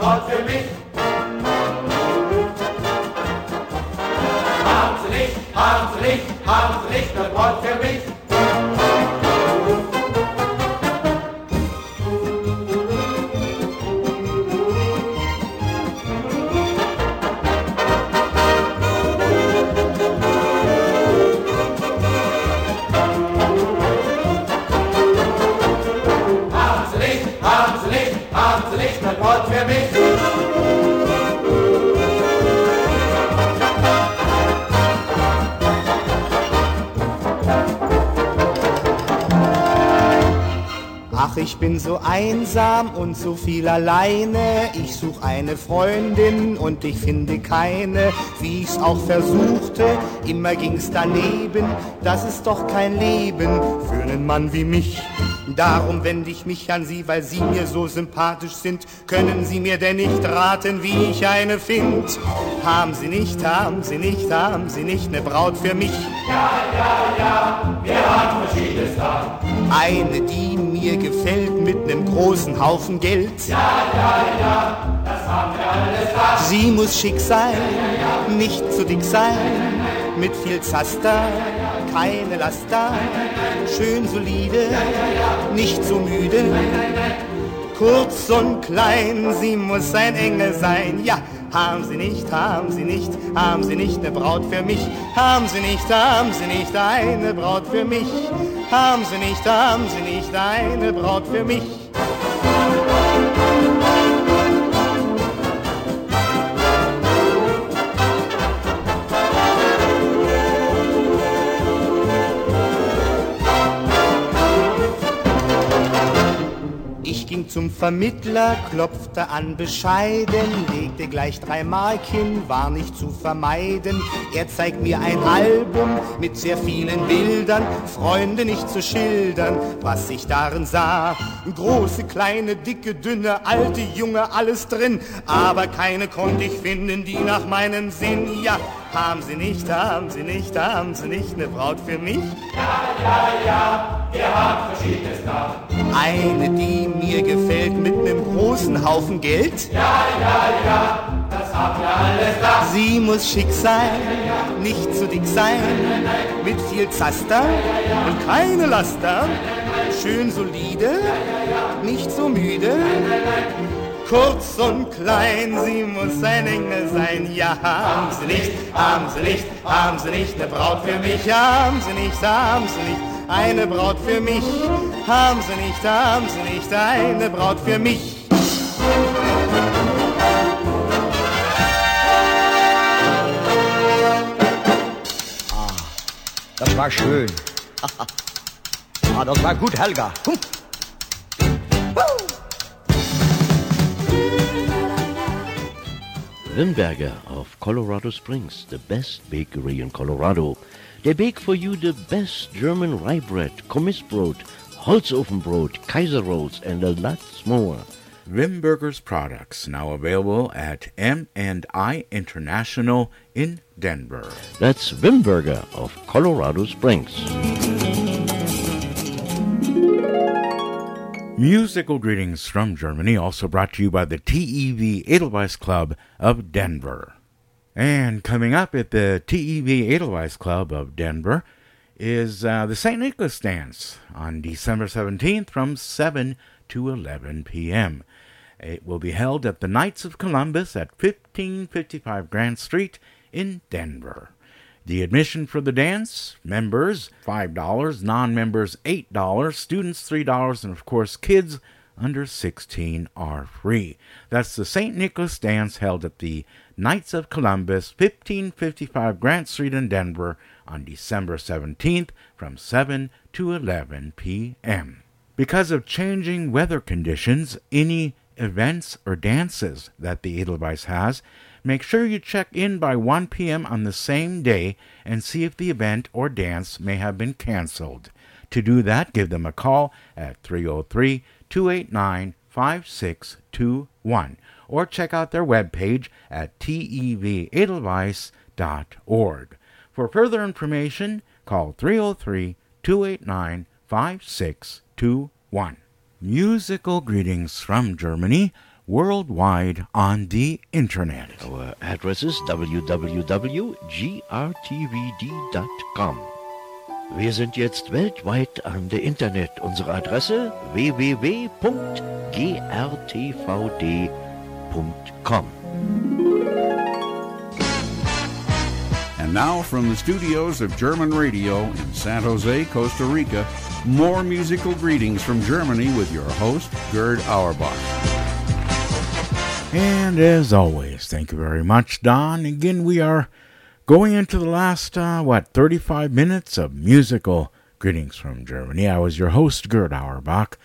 Braut für mich? Haben Sie nicht, haben Sie nicht, haben Sie nicht eine Braut für mich? Ich bin so einsam und so viel alleine. Ich such eine Freundin und ich finde keine. Wie ich's auch versuchte, immer ging's daneben. Das ist doch kein Leben für einen Mann wie mich. Darum wende ich mich an Sie, weil Sie mir so sympathisch sind. Können Sie mir denn nicht raten, wie ich eine find? Haben Sie nicht, haben Sie nicht, haben Sie nicht eine Braut für mich? Ja, ja, ja, wir haben verschiedenes da. Eine, die mir gefällt mit nem großen Haufen Geld. Ja, ja, ja, das haben wir alles da. Sie muss schick sein, nicht zu dick sein, mit viel Zaster, keine Laster, schön solide, nicht so müde. Kurz und klein, sie muss ein Engel sein, ja. Haben Sie nicht, haben Sie nicht, haben Sie nicht eine Braut für mich? Haben Sie nicht, haben Sie nicht eine Braut für mich? Haben Sie nicht, haben Sie nicht eine Braut für mich? Ging zum Vermittler, klopfte an bescheiden, legte gleich drei Mark hin, war nicht zu vermeiden. Er zeigt mir ein Album mit sehr vielen Bildern, Freunde nicht zu schildern, was ich darin sah. Große, kleine, dicke, dünne, alte, junge, alles drin, aber keine konnte ich finden, die nach meinem Sinn, ja, haben Sie nicht, haben Sie nicht, haben Sie nicht eine Braut für mich? Ja, ja, ja, wir haben verschiedenes da. Eine, die mir gefällt mit nem großen Haufen Geld. Ja, ja, ja, das haben wir alles da. Sie muss schick sein, nicht zu dick sein, mit viel Zaster und keine Laster. Schön solide, nicht so müde. Kurz und klein, sie muss ein Engel sein. Ja, haben Sie nicht, haben Sie nicht, haben Sie nicht eine Braut für mich? Haben Sie nicht, haben Sie nicht eine Braut für mich? Haben Sie nicht, haben Sie nicht eine Braut für mich? Das war schön. ah, das war gut, Helga. Hm. Limberger of Colorado Springs, the best bakery in Colorado. They bake for you the best German rye bread, Kommissbrot, Holzofenbrot, Kaiser rolls, and a lot more. Wimberger's products now available at M&I International in Denver. That's Wimberger of Colorado Springs. Musical greetings from Germany, also brought to you by the TEV Edelweiss Club of Denver. And coming up at the TEV Edelweiss Club of Denver is uh, the St. Nicholas Dance on December 17th from 7 to 11 p.m. It will be held at the Knights of Columbus at 1555 Grant Street in Denver. The admission for the dance, members $5, non members $8, students $3, and of course, kids under 16 are free. That's the St. Nicholas Dance held at the Knights of Columbus, 1555 Grant Street in Denver on December 17th from 7 to 11 p.m. Because of changing weather conditions, any events or dances that the Edelweiss has, make sure you check in by 1 p.m. on the same day and see if the event or dance may have been canceled. To do that, give them a call at 303 289 5621 or check out their webpage at tevedelweiss.org. For further information, call 303 289 5621. Musical greetings from Germany worldwide on the internet. Our address is www.grtvd.com. Wir sind jetzt weltweit an der Internet. Unsere Adresse www.grtvd.com. And now from the studios of German Radio in San Jose, Costa Rica, more musical greetings from Germany with your host, Gerd Auerbach. And as always, thank you very much, Don. Again, we are going into the last, uh, what, 35 minutes of musical greetings from Germany. I was your host, Gerd Auerbach,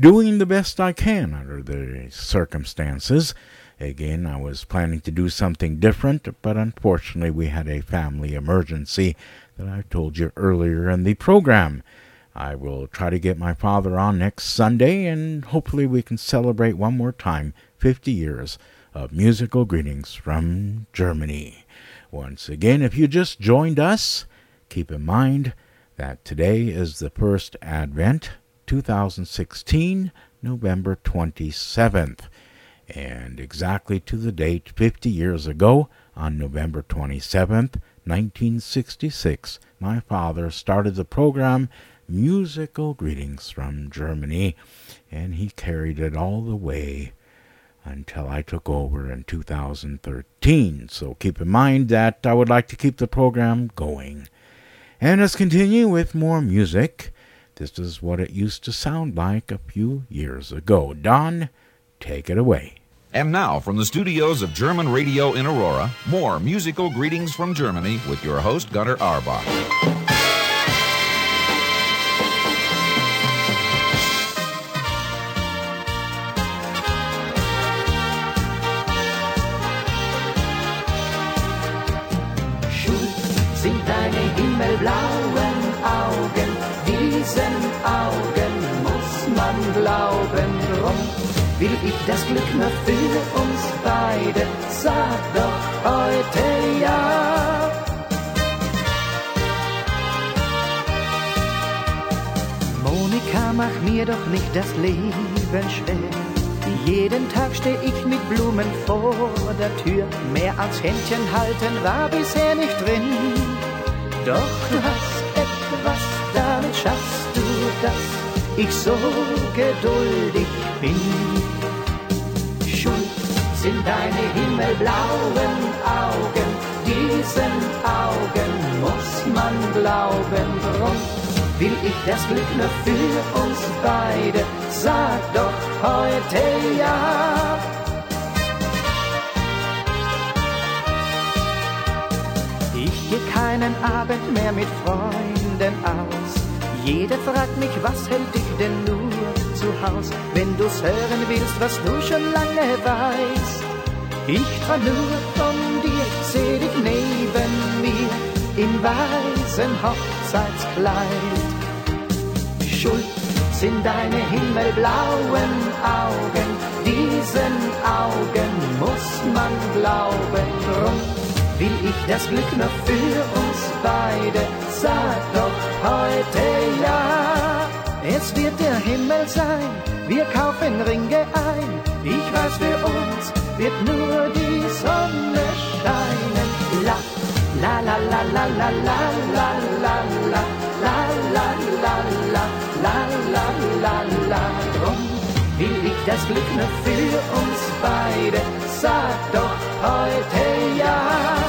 doing the best I can under the circumstances. Again, I was planning to do something different, but unfortunately, we had a family emergency that I told you earlier in the program. I will try to get my father on next Sunday, and hopefully, we can celebrate one more time 50 years of musical greetings from Germany. Once again, if you just joined us, keep in mind that today is the first Advent 2016, November 27th. And exactly to the date 50 years ago, on November 27th, 1966, my father started the program Musical Greetings from Germany, and he carried it all the way until I took over in 2013. So keep in mind that I would like to keep the program going. And let's continue with more music. This is what it used to sound like a few years ago. Don, take it away. And now, from the studios of German Radio in Aurora, more musical greetings from Germany with your host, Gunnar Arbach. Will ich das Glück nur für uns beide, sag doch heute ja. Monika, mach mir doch nicht das Leben schwer. Jeden Tag steh ich mit Blumen vor der Tür. Mehr als Händchen halten war bisher nicht drin. Doch du hast etwas, damit schaffst du das. Ich so geduldig bin. Schuld sind deine himmelblauen Augen. Diesen Augen muss man glauben. Drum will ich das Glück nur für uns beide. Sag doch heute ja. Ich geh keinen Abend mehr mit Freunden aus. Jeder fragt mich, was hält dich denn nur zu Haus? Wenn du's hören willst, was du schon lange weißt. Ich träum nur von dir, seh dich neben mir im weißen Hochzeitskleid. Schuld sind deine himmelblauen Augen. Diesen Augen muss man glauben. Drum will ich das Glück noch für uns beide. Sag doch heute ja. Es wird der Himmel sein, wir kaufen Ringe ein. Ich weiß, für uns wird nur die Sonne scheinen. La, la, la, la, la, la, la, la, la, la, la, la, la, la, la, la, la, la. Drum will ich das Glück nur für uns beide. Sag doch heute ja.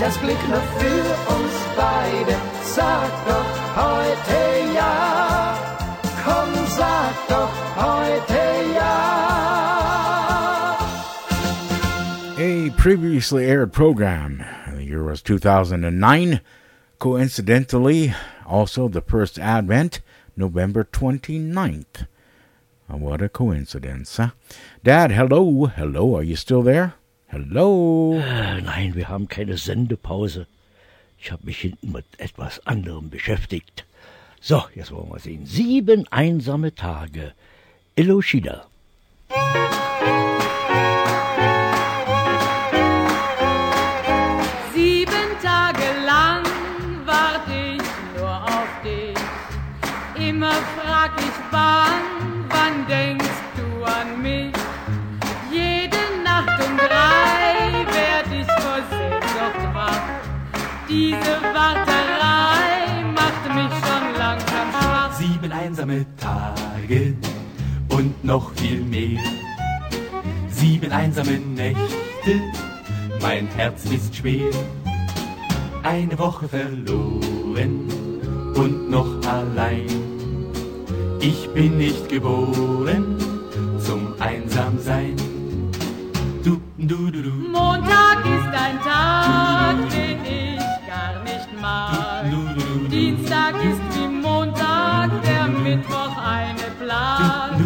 Das Glück nur für uns beide. Sag doch heute ja. Komm, sag doch heute ja. A previously aired program. The year was 2009. Coincidentally, also the first Advent, November 29th. Uh, What a coincidence, huh? Dad, hello, hello, are you still there? Hello? Äh, Nein, wir haben keine Sendepause. Ich habe mich hinten mit etwas anderem beschäftigt. So, jetzt wollen wir sehen. Sieben einsame Tage. Eloshida. Sieben Tage und noch viel mehr. Sieben einsame Nächte, mein Herz ist schwer. Eine Woche verloren und noch allein. Ich bin nicht geboren zum Einsamsein. Du, du, du. Montag ist ein Tag, den ich gar nicht mag. Dienstag ist wie Montag, der Mittwoch eine Plage.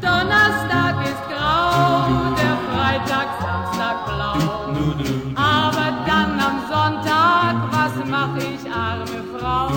Donnerstag ist grau, der Freitag, Samstag blau. Aber dann am Sonntag, was mach ich, arme Frau?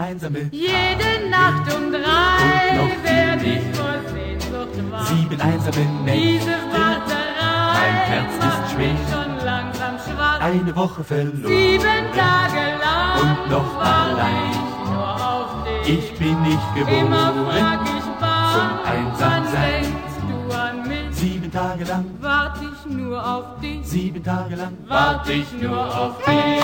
Einsame Jede Nacht um drei werd ich vor Sehnsucht wach. Sieben einsame Nächte, Diese Warterei mein Herz ist schwer. mich schon langsam schwach. eine Woche verloren Sieben Tage lang und noch warte allein. ich nur auf dich. Ich bin nicht Immer geboren frag ich wann, zum wann Einsamsein. denkst du an mich? Sieben Tage lang, Wart ich nur auf dich. sieben Tage lang, Wart ich nur auf dich.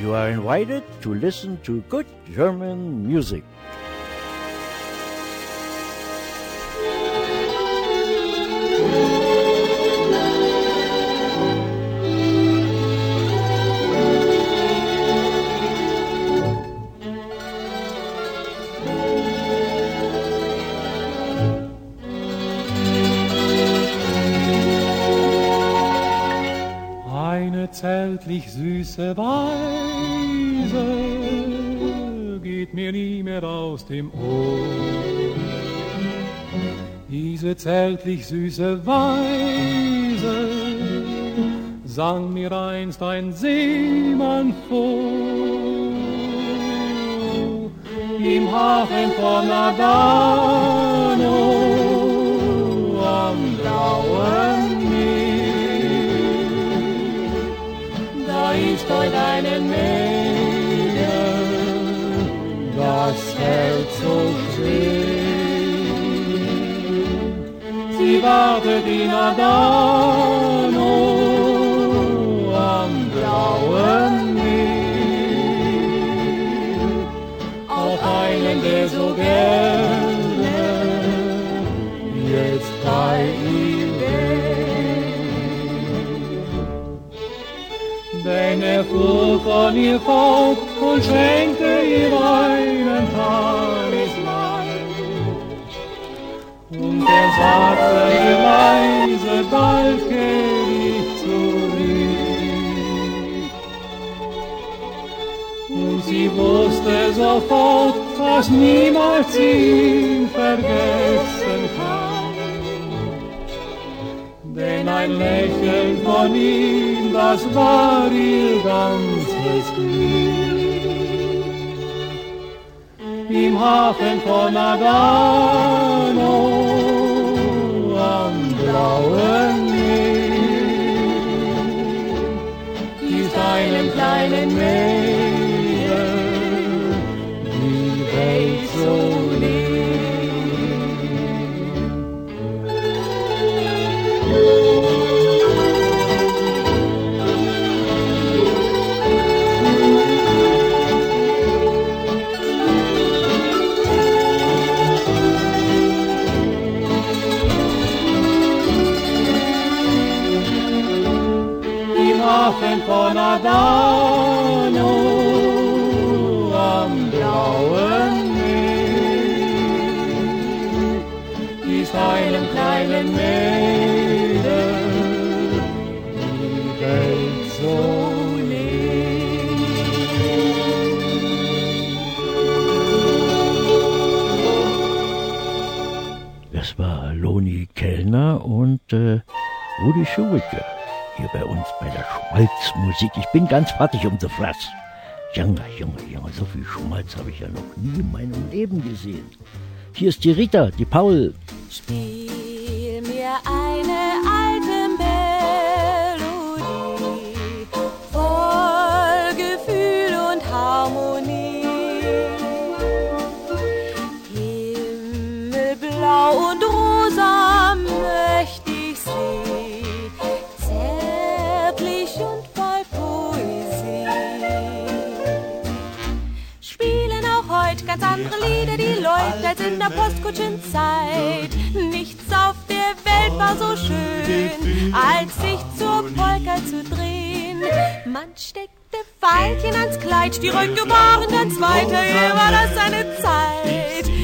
You are invited to listen to good German music. Zärtlich süße Weise geht mir nie mehr aus dem Ohr. Diese zärtlich süße Weise sang mir einst ein Seemann vor. Im Hafen von Adano am blauen Heute eine Mädel, das Herz so schwer. Sie wartet in Adano am blauen Meer auf einen, der so gerne jetzt bei Er fuhr von ihr fort und schenkte ihr einen Talisman. Und er sagte ihr leise, bald kehr ich zurück. Und sie wusste sofort, dass niemals ihn vergessen kann. Denn ein Lächeln von ihm, das war ihr ganzes Glück. Im Hafen von Adano am blauen Meer ist einem kleinen Mädel die Welt so Hafen von Adano am blauen Meer. Ist einem kleinen Mädel die Welt so Das war Loni Kellner und äh, Rudi Schuwicke hier bei uns bei der Schmalzmusik. Ich bin ganz fertig um die Fraß. Junge, Junge, Junge, so viel Schmalz habe ich ja noch nie in meinem Leben gesehen. Hier ist die Rita, die Paul. Spiel mir eine in der Postkutschenzeit. Nichts auf der Welt war so schön, als sich zur Polka zu drehen. Man steckte Pfeilchen ans Kleid, die Röcke waren ganz weiter, war das eine Zeit.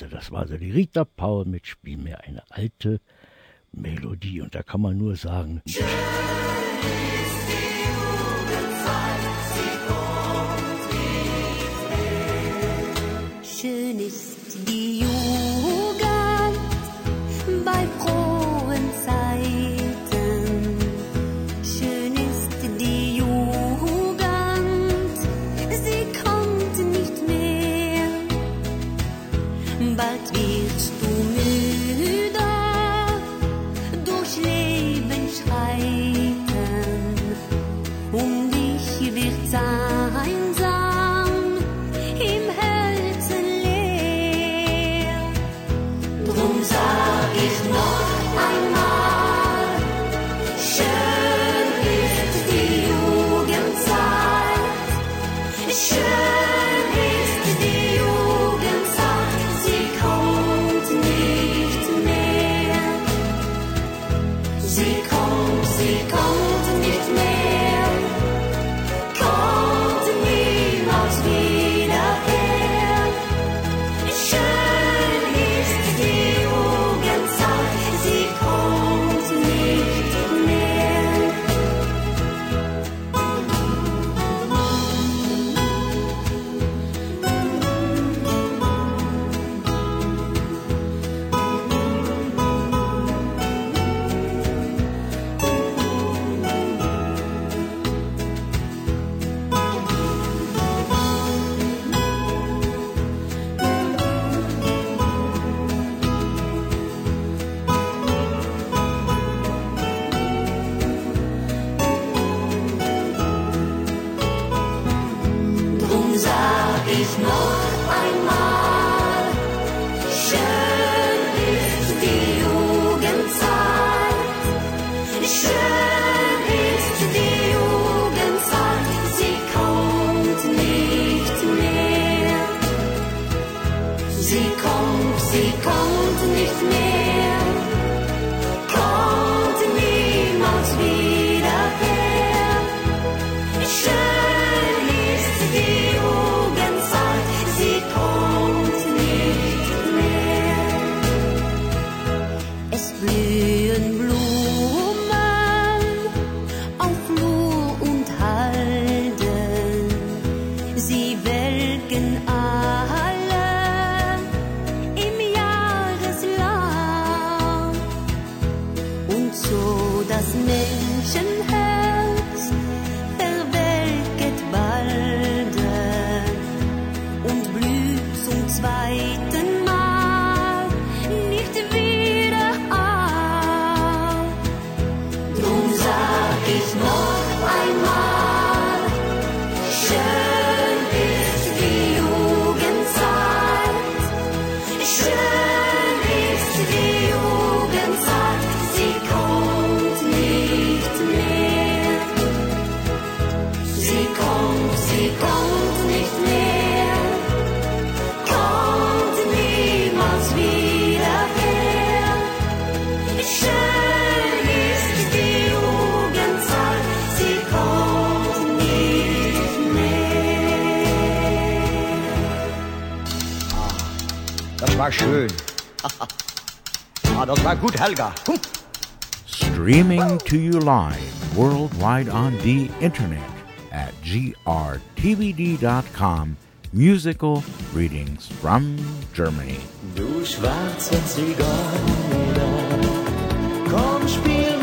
Jawohl, das war sie, sie. Die Rita Paul mit Spiel mir eine alte Melodie. Und da kann man nur sagen, Schön ist die pensar. War schön. ah, das war gut, Helga. Hm. Streaming to you live worldwide on the internet at grtvd.com. Musical readings from Germany. Du schwarze Zigeuner, komm, spiel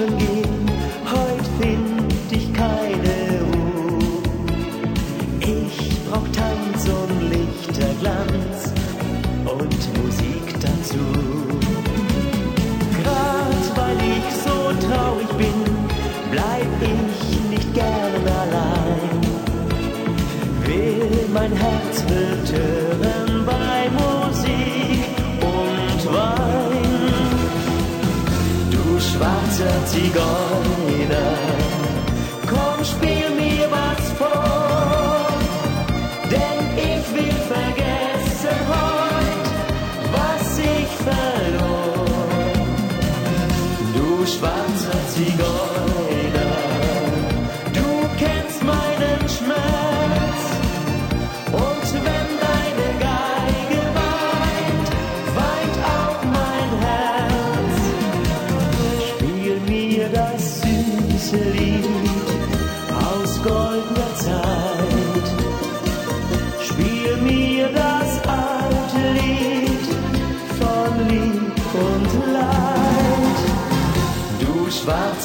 schlafen gehen, heut find ich keine Ruhe. Ich brauch Tanz und Lichterglanz und Musik dazu. Grad weil ich so traurig bin, bleib ich nicht gern allein. Will mein Herz wird Zigeuner, komm, spiel mir was vor, denn ich will vergessen heut, was ich verlor. Du schwarzer Zigeuner,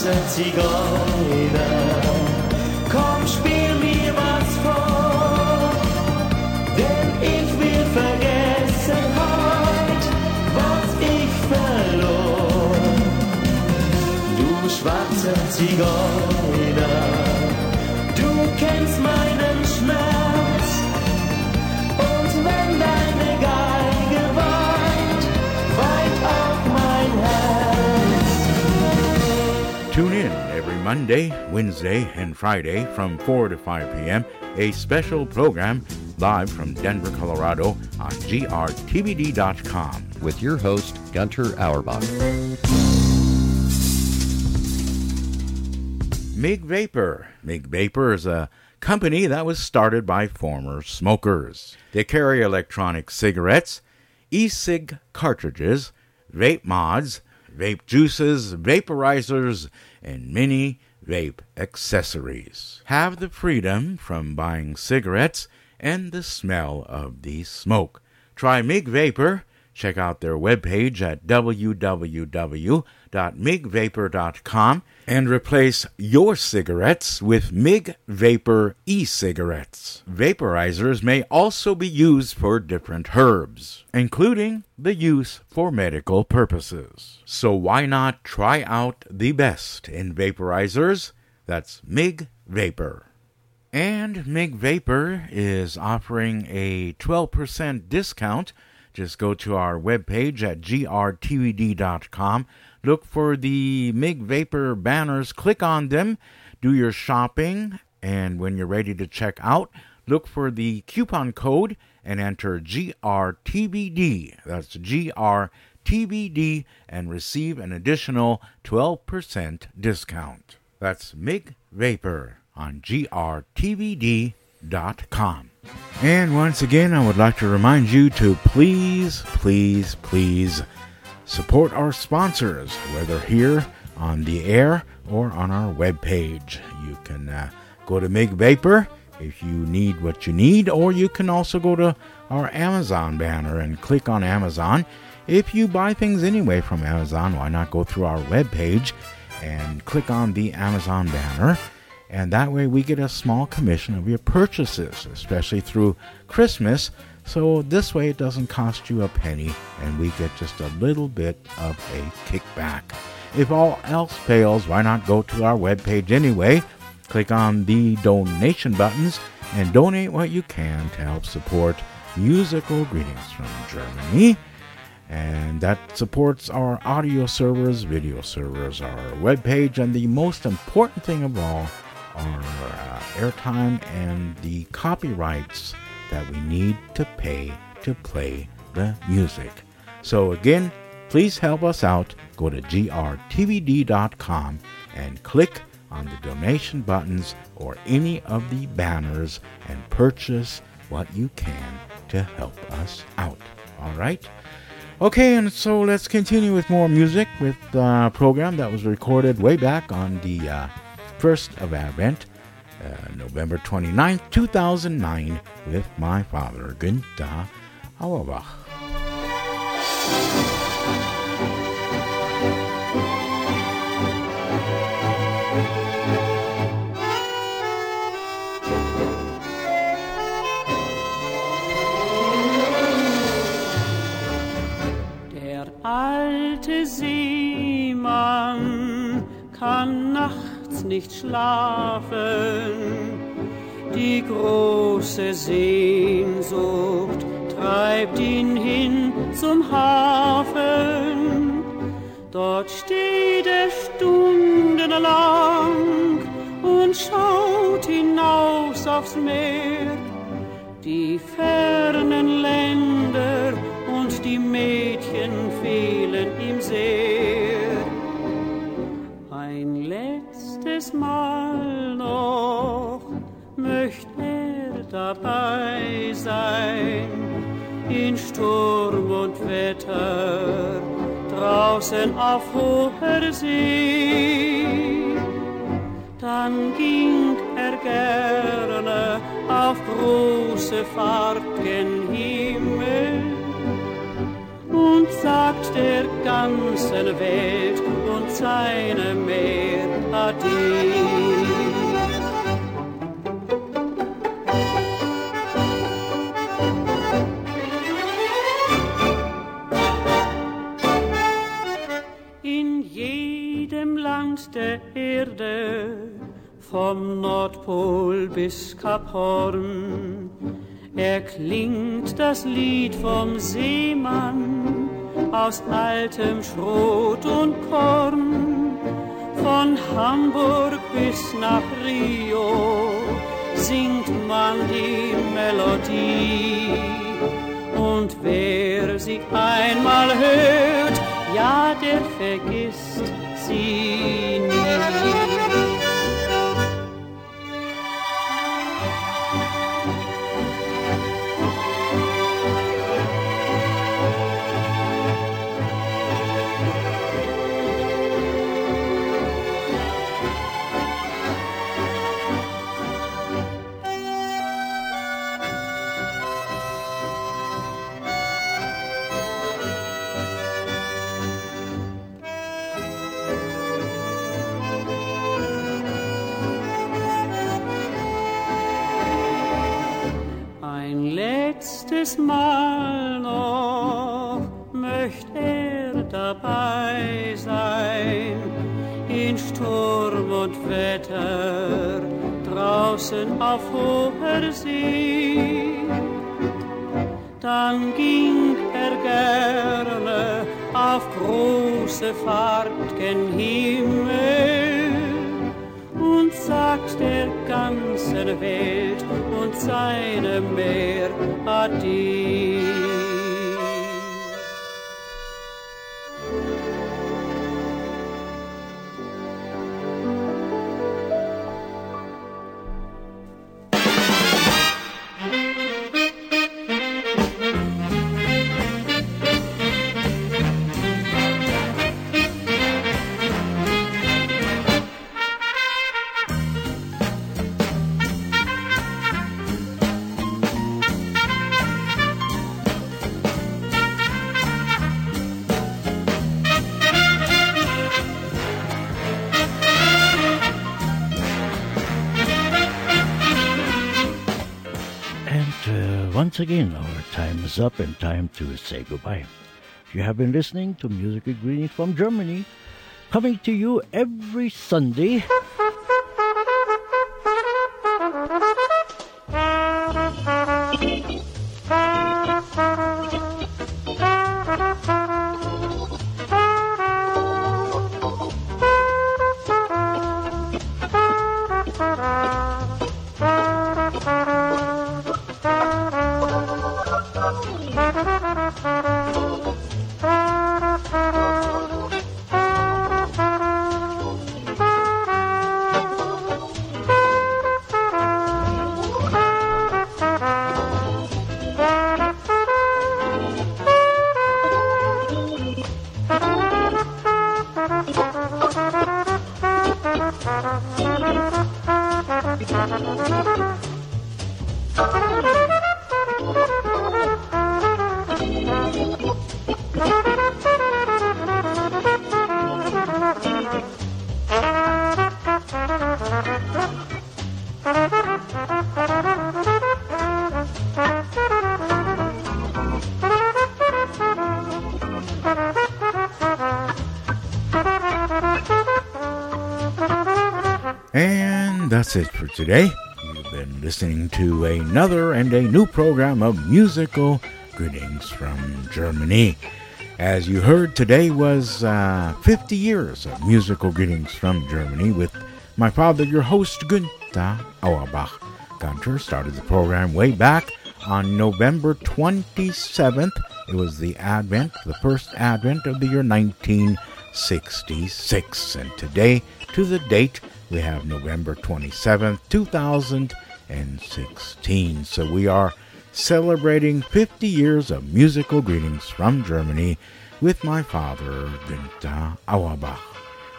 Zigeuner, komm, spiel mir was vor, denn ich will vergessen was ich verlor. Du schwarzer Zigeuner, du kennst meinen Monday, Wednesday, and Friday from 4 to 5 p.m. A special program live from Denver, Colorado on grtvd.com. With your host, Gunter Auerbach. Mig Vapor. Mig Vapor is a company that was started by former smokers. They carry electronic cigarettes, e-cig cartridges, vape mods, vape juices, vaporizers, and many vape accessories. Have the freedom from buying cigarettes and the smell of the smoke. Try MIG Vapor. Check out their webpage at www.migvapor.com and replace your cigarettes with MIG Vapor e cigarettes. Vaporizers may also be used for different herbs, including the use for medical purposes. So why not try out the best in vaporizers? That's MIG Vapor. And MIG Vapor is offering a 12% discount. Just go to our webpage at grtvd.com. Look for the MIG Vapor banners, click on them, do your shopping, and when you're ready to check out, look for the coupon code and enter GRTVD. That's GRTVD and receive an additional 12% discount. That's MIG Vapor on grtvd.com. And once again, I would like to remind you to please, please, please support our sponsors, whether here on the air or on our webpage. You can uh, go to MIG Vapor if you need what you need, or you can also go to our Amazon banner and click on Amazon. If you buy things anyway from Amazon, why not go through our webpage and click on the Amazon banner? And that way we get a small commission of your purchases, especially through Christmas. So this way it doesn't cost you a penny and we get just a little bit of a kickback. If all else fails, why not go to our webpage anyway? Click on the donation buttons and donate what you can to help support musical greetings from Germany. And that supports our audio servers, video servers, our webpage, and the most important thing of all, our uh, airtime and the copyrights that we need to pay to play the music. So, again, please help us out. Go to grtvd.com and click on the donation buttons or any of the banners and purchase what you can to help us out. All right? Okay, and so let's continue with more music with a program that was recorded way back on the uh, 1st of Advent, uh, November 29th, 2009, with my father, Günther Auerbach. Der alte Seemann kann nachts nicht schlafen. Die große Sehnsucht treibt ihn hin zum Hafen. Dort steht er stundenlang und schaut hinaus aufs Meer. Die fernen Länder und die Mädchen fehlen ihm sehr. Letztes Mal noch möcht er dabei sein, in Sturm und Wetter, draußen auf hoher See. Dann ging er gerne auf große Fahrt gen Himmel und sagt der ganzen Welt und seinem Meer Ade. In jedem Land der Erde, vom Nordpol bis Kap Horn, erklingt das Lied vom Seemann aus altem Schrot und Korn. Von Hamburg bis nach Rio singt man die Melodie. Und wer sie einmal hört, ja, der vergisst sie jedes Mal noch möcht er dabei sein. In Sturm und Wetter, draußen auf hoher See. Dann ging er gerne auf große Fahrt gen Himmel und sagt der ganzen Welt und seinem Meer Ade. Once again, our time is up and time to say goodbye. You have been listening to Musical Greetings from Germany, coming to you every Sunday. It for today. You've been listening to another and a new program of musical greetings from Germany. As you heard, today was uh, 50 years of musical greetings from Germany with my father, your host, Günther Auerbach. Gunter started the program way back on November 27th. It was the Advent, the first Advent of the year 1966. And today, to the date, we have November 27th, 2016. So we are celebrating 50 years of musical greetings from Germany with my father, Günther Auerbach.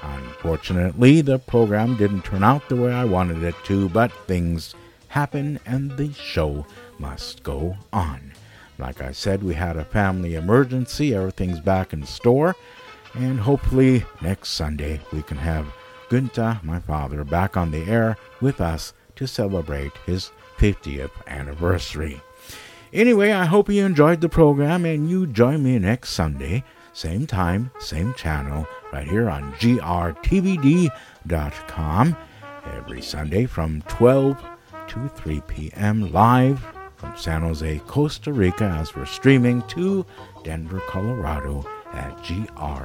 Unfortunately, the program didn't turn out the way I wanted it to, but things happen and the show must go on. Like I said, we had a family emergency, everything's back in store, and hopefully next Sunday we can have Günther, my father, back on the air with us to celebrate his 50th anniversary. Anyway, I hope you enjoyed the program and you join me next Sunday, same time, same channel, right here on grtvd.com, every Sunday from 12 to 3 p.m. live from San Jose, Costa Rica, as we're streaming to Denver, Colorado at grtvd.com.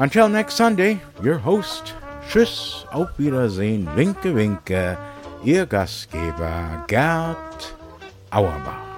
Until next Sunday, your host, Tschüss, auf Wiedersehen, Winke Winke, Ihr Gastgeber Gerd Auerbach.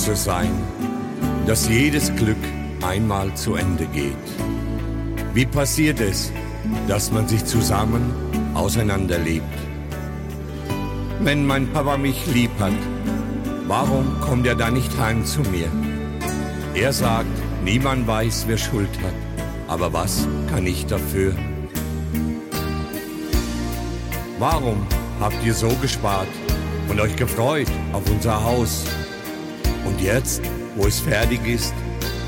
Muss es sein, dass jedes Glück einmal zu Ende geht? Wie passiert es, dass man sich zusammen auseinanderlebt? Wenn mein Papa mich lieb hat, warum kommt er dann nicht heim zu mir? Er sagt, niemand weiß, wer Schuld hat, aber was kann ich dafür? Warum habt ihr so gespart und euch gefreut auf unser Haus? Jetzt, wo es fertig ist,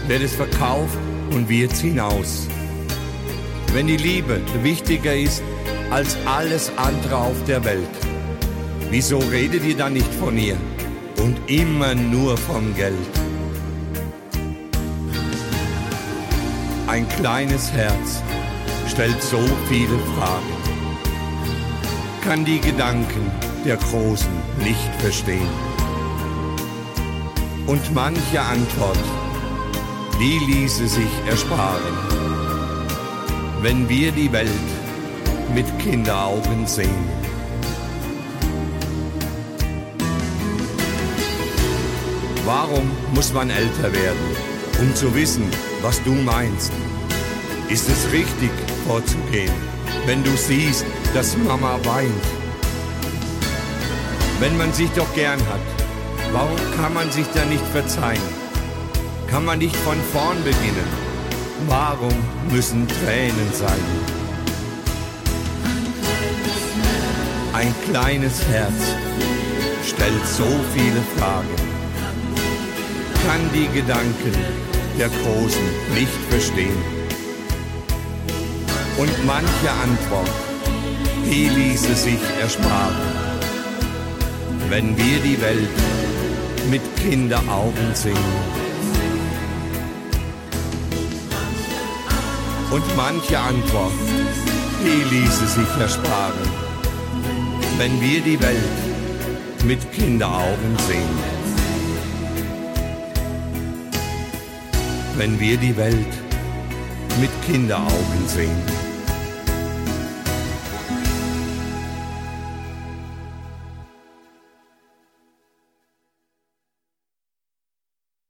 wird es verkauft und wir ziehen aus. Wenn die Liebe wichtiger ist als alles andere auf der Welt, wieso redet ihr dann nicht von ihr und immer nur vom Geld? Ein kleines Herz stellt so viele Fragen, kann die Gedanken der Großen nicht verstehen. Und manche Antwort, die ließe sich ersparen, wenn wir die Welt mit Kinderaugen sehen. Warum muss man älter werden, um zu wissen, was du meinst? Ist es richtig vorzugehen, wenn du siehst, dass Mama weint? Wenn man sich doch gern hat, warum kann man sich da nicht verzeihen? Kann man nicht von vorn beginnen? Warum müssen Tränen sein? Ein kleines Herz stellt so viele Fragen, kann die Gedanken der Großen nicht verstehen. Und manche Antwort, die ließe sich ersparen, wenn wir die Welt Kinderaugen sehen. Und manche Antwort, die ließe sich ersparen, wenn wir die Welt mit Kinderaugen sehen. Wenn wir die Welt mit Kinderaugen sehen.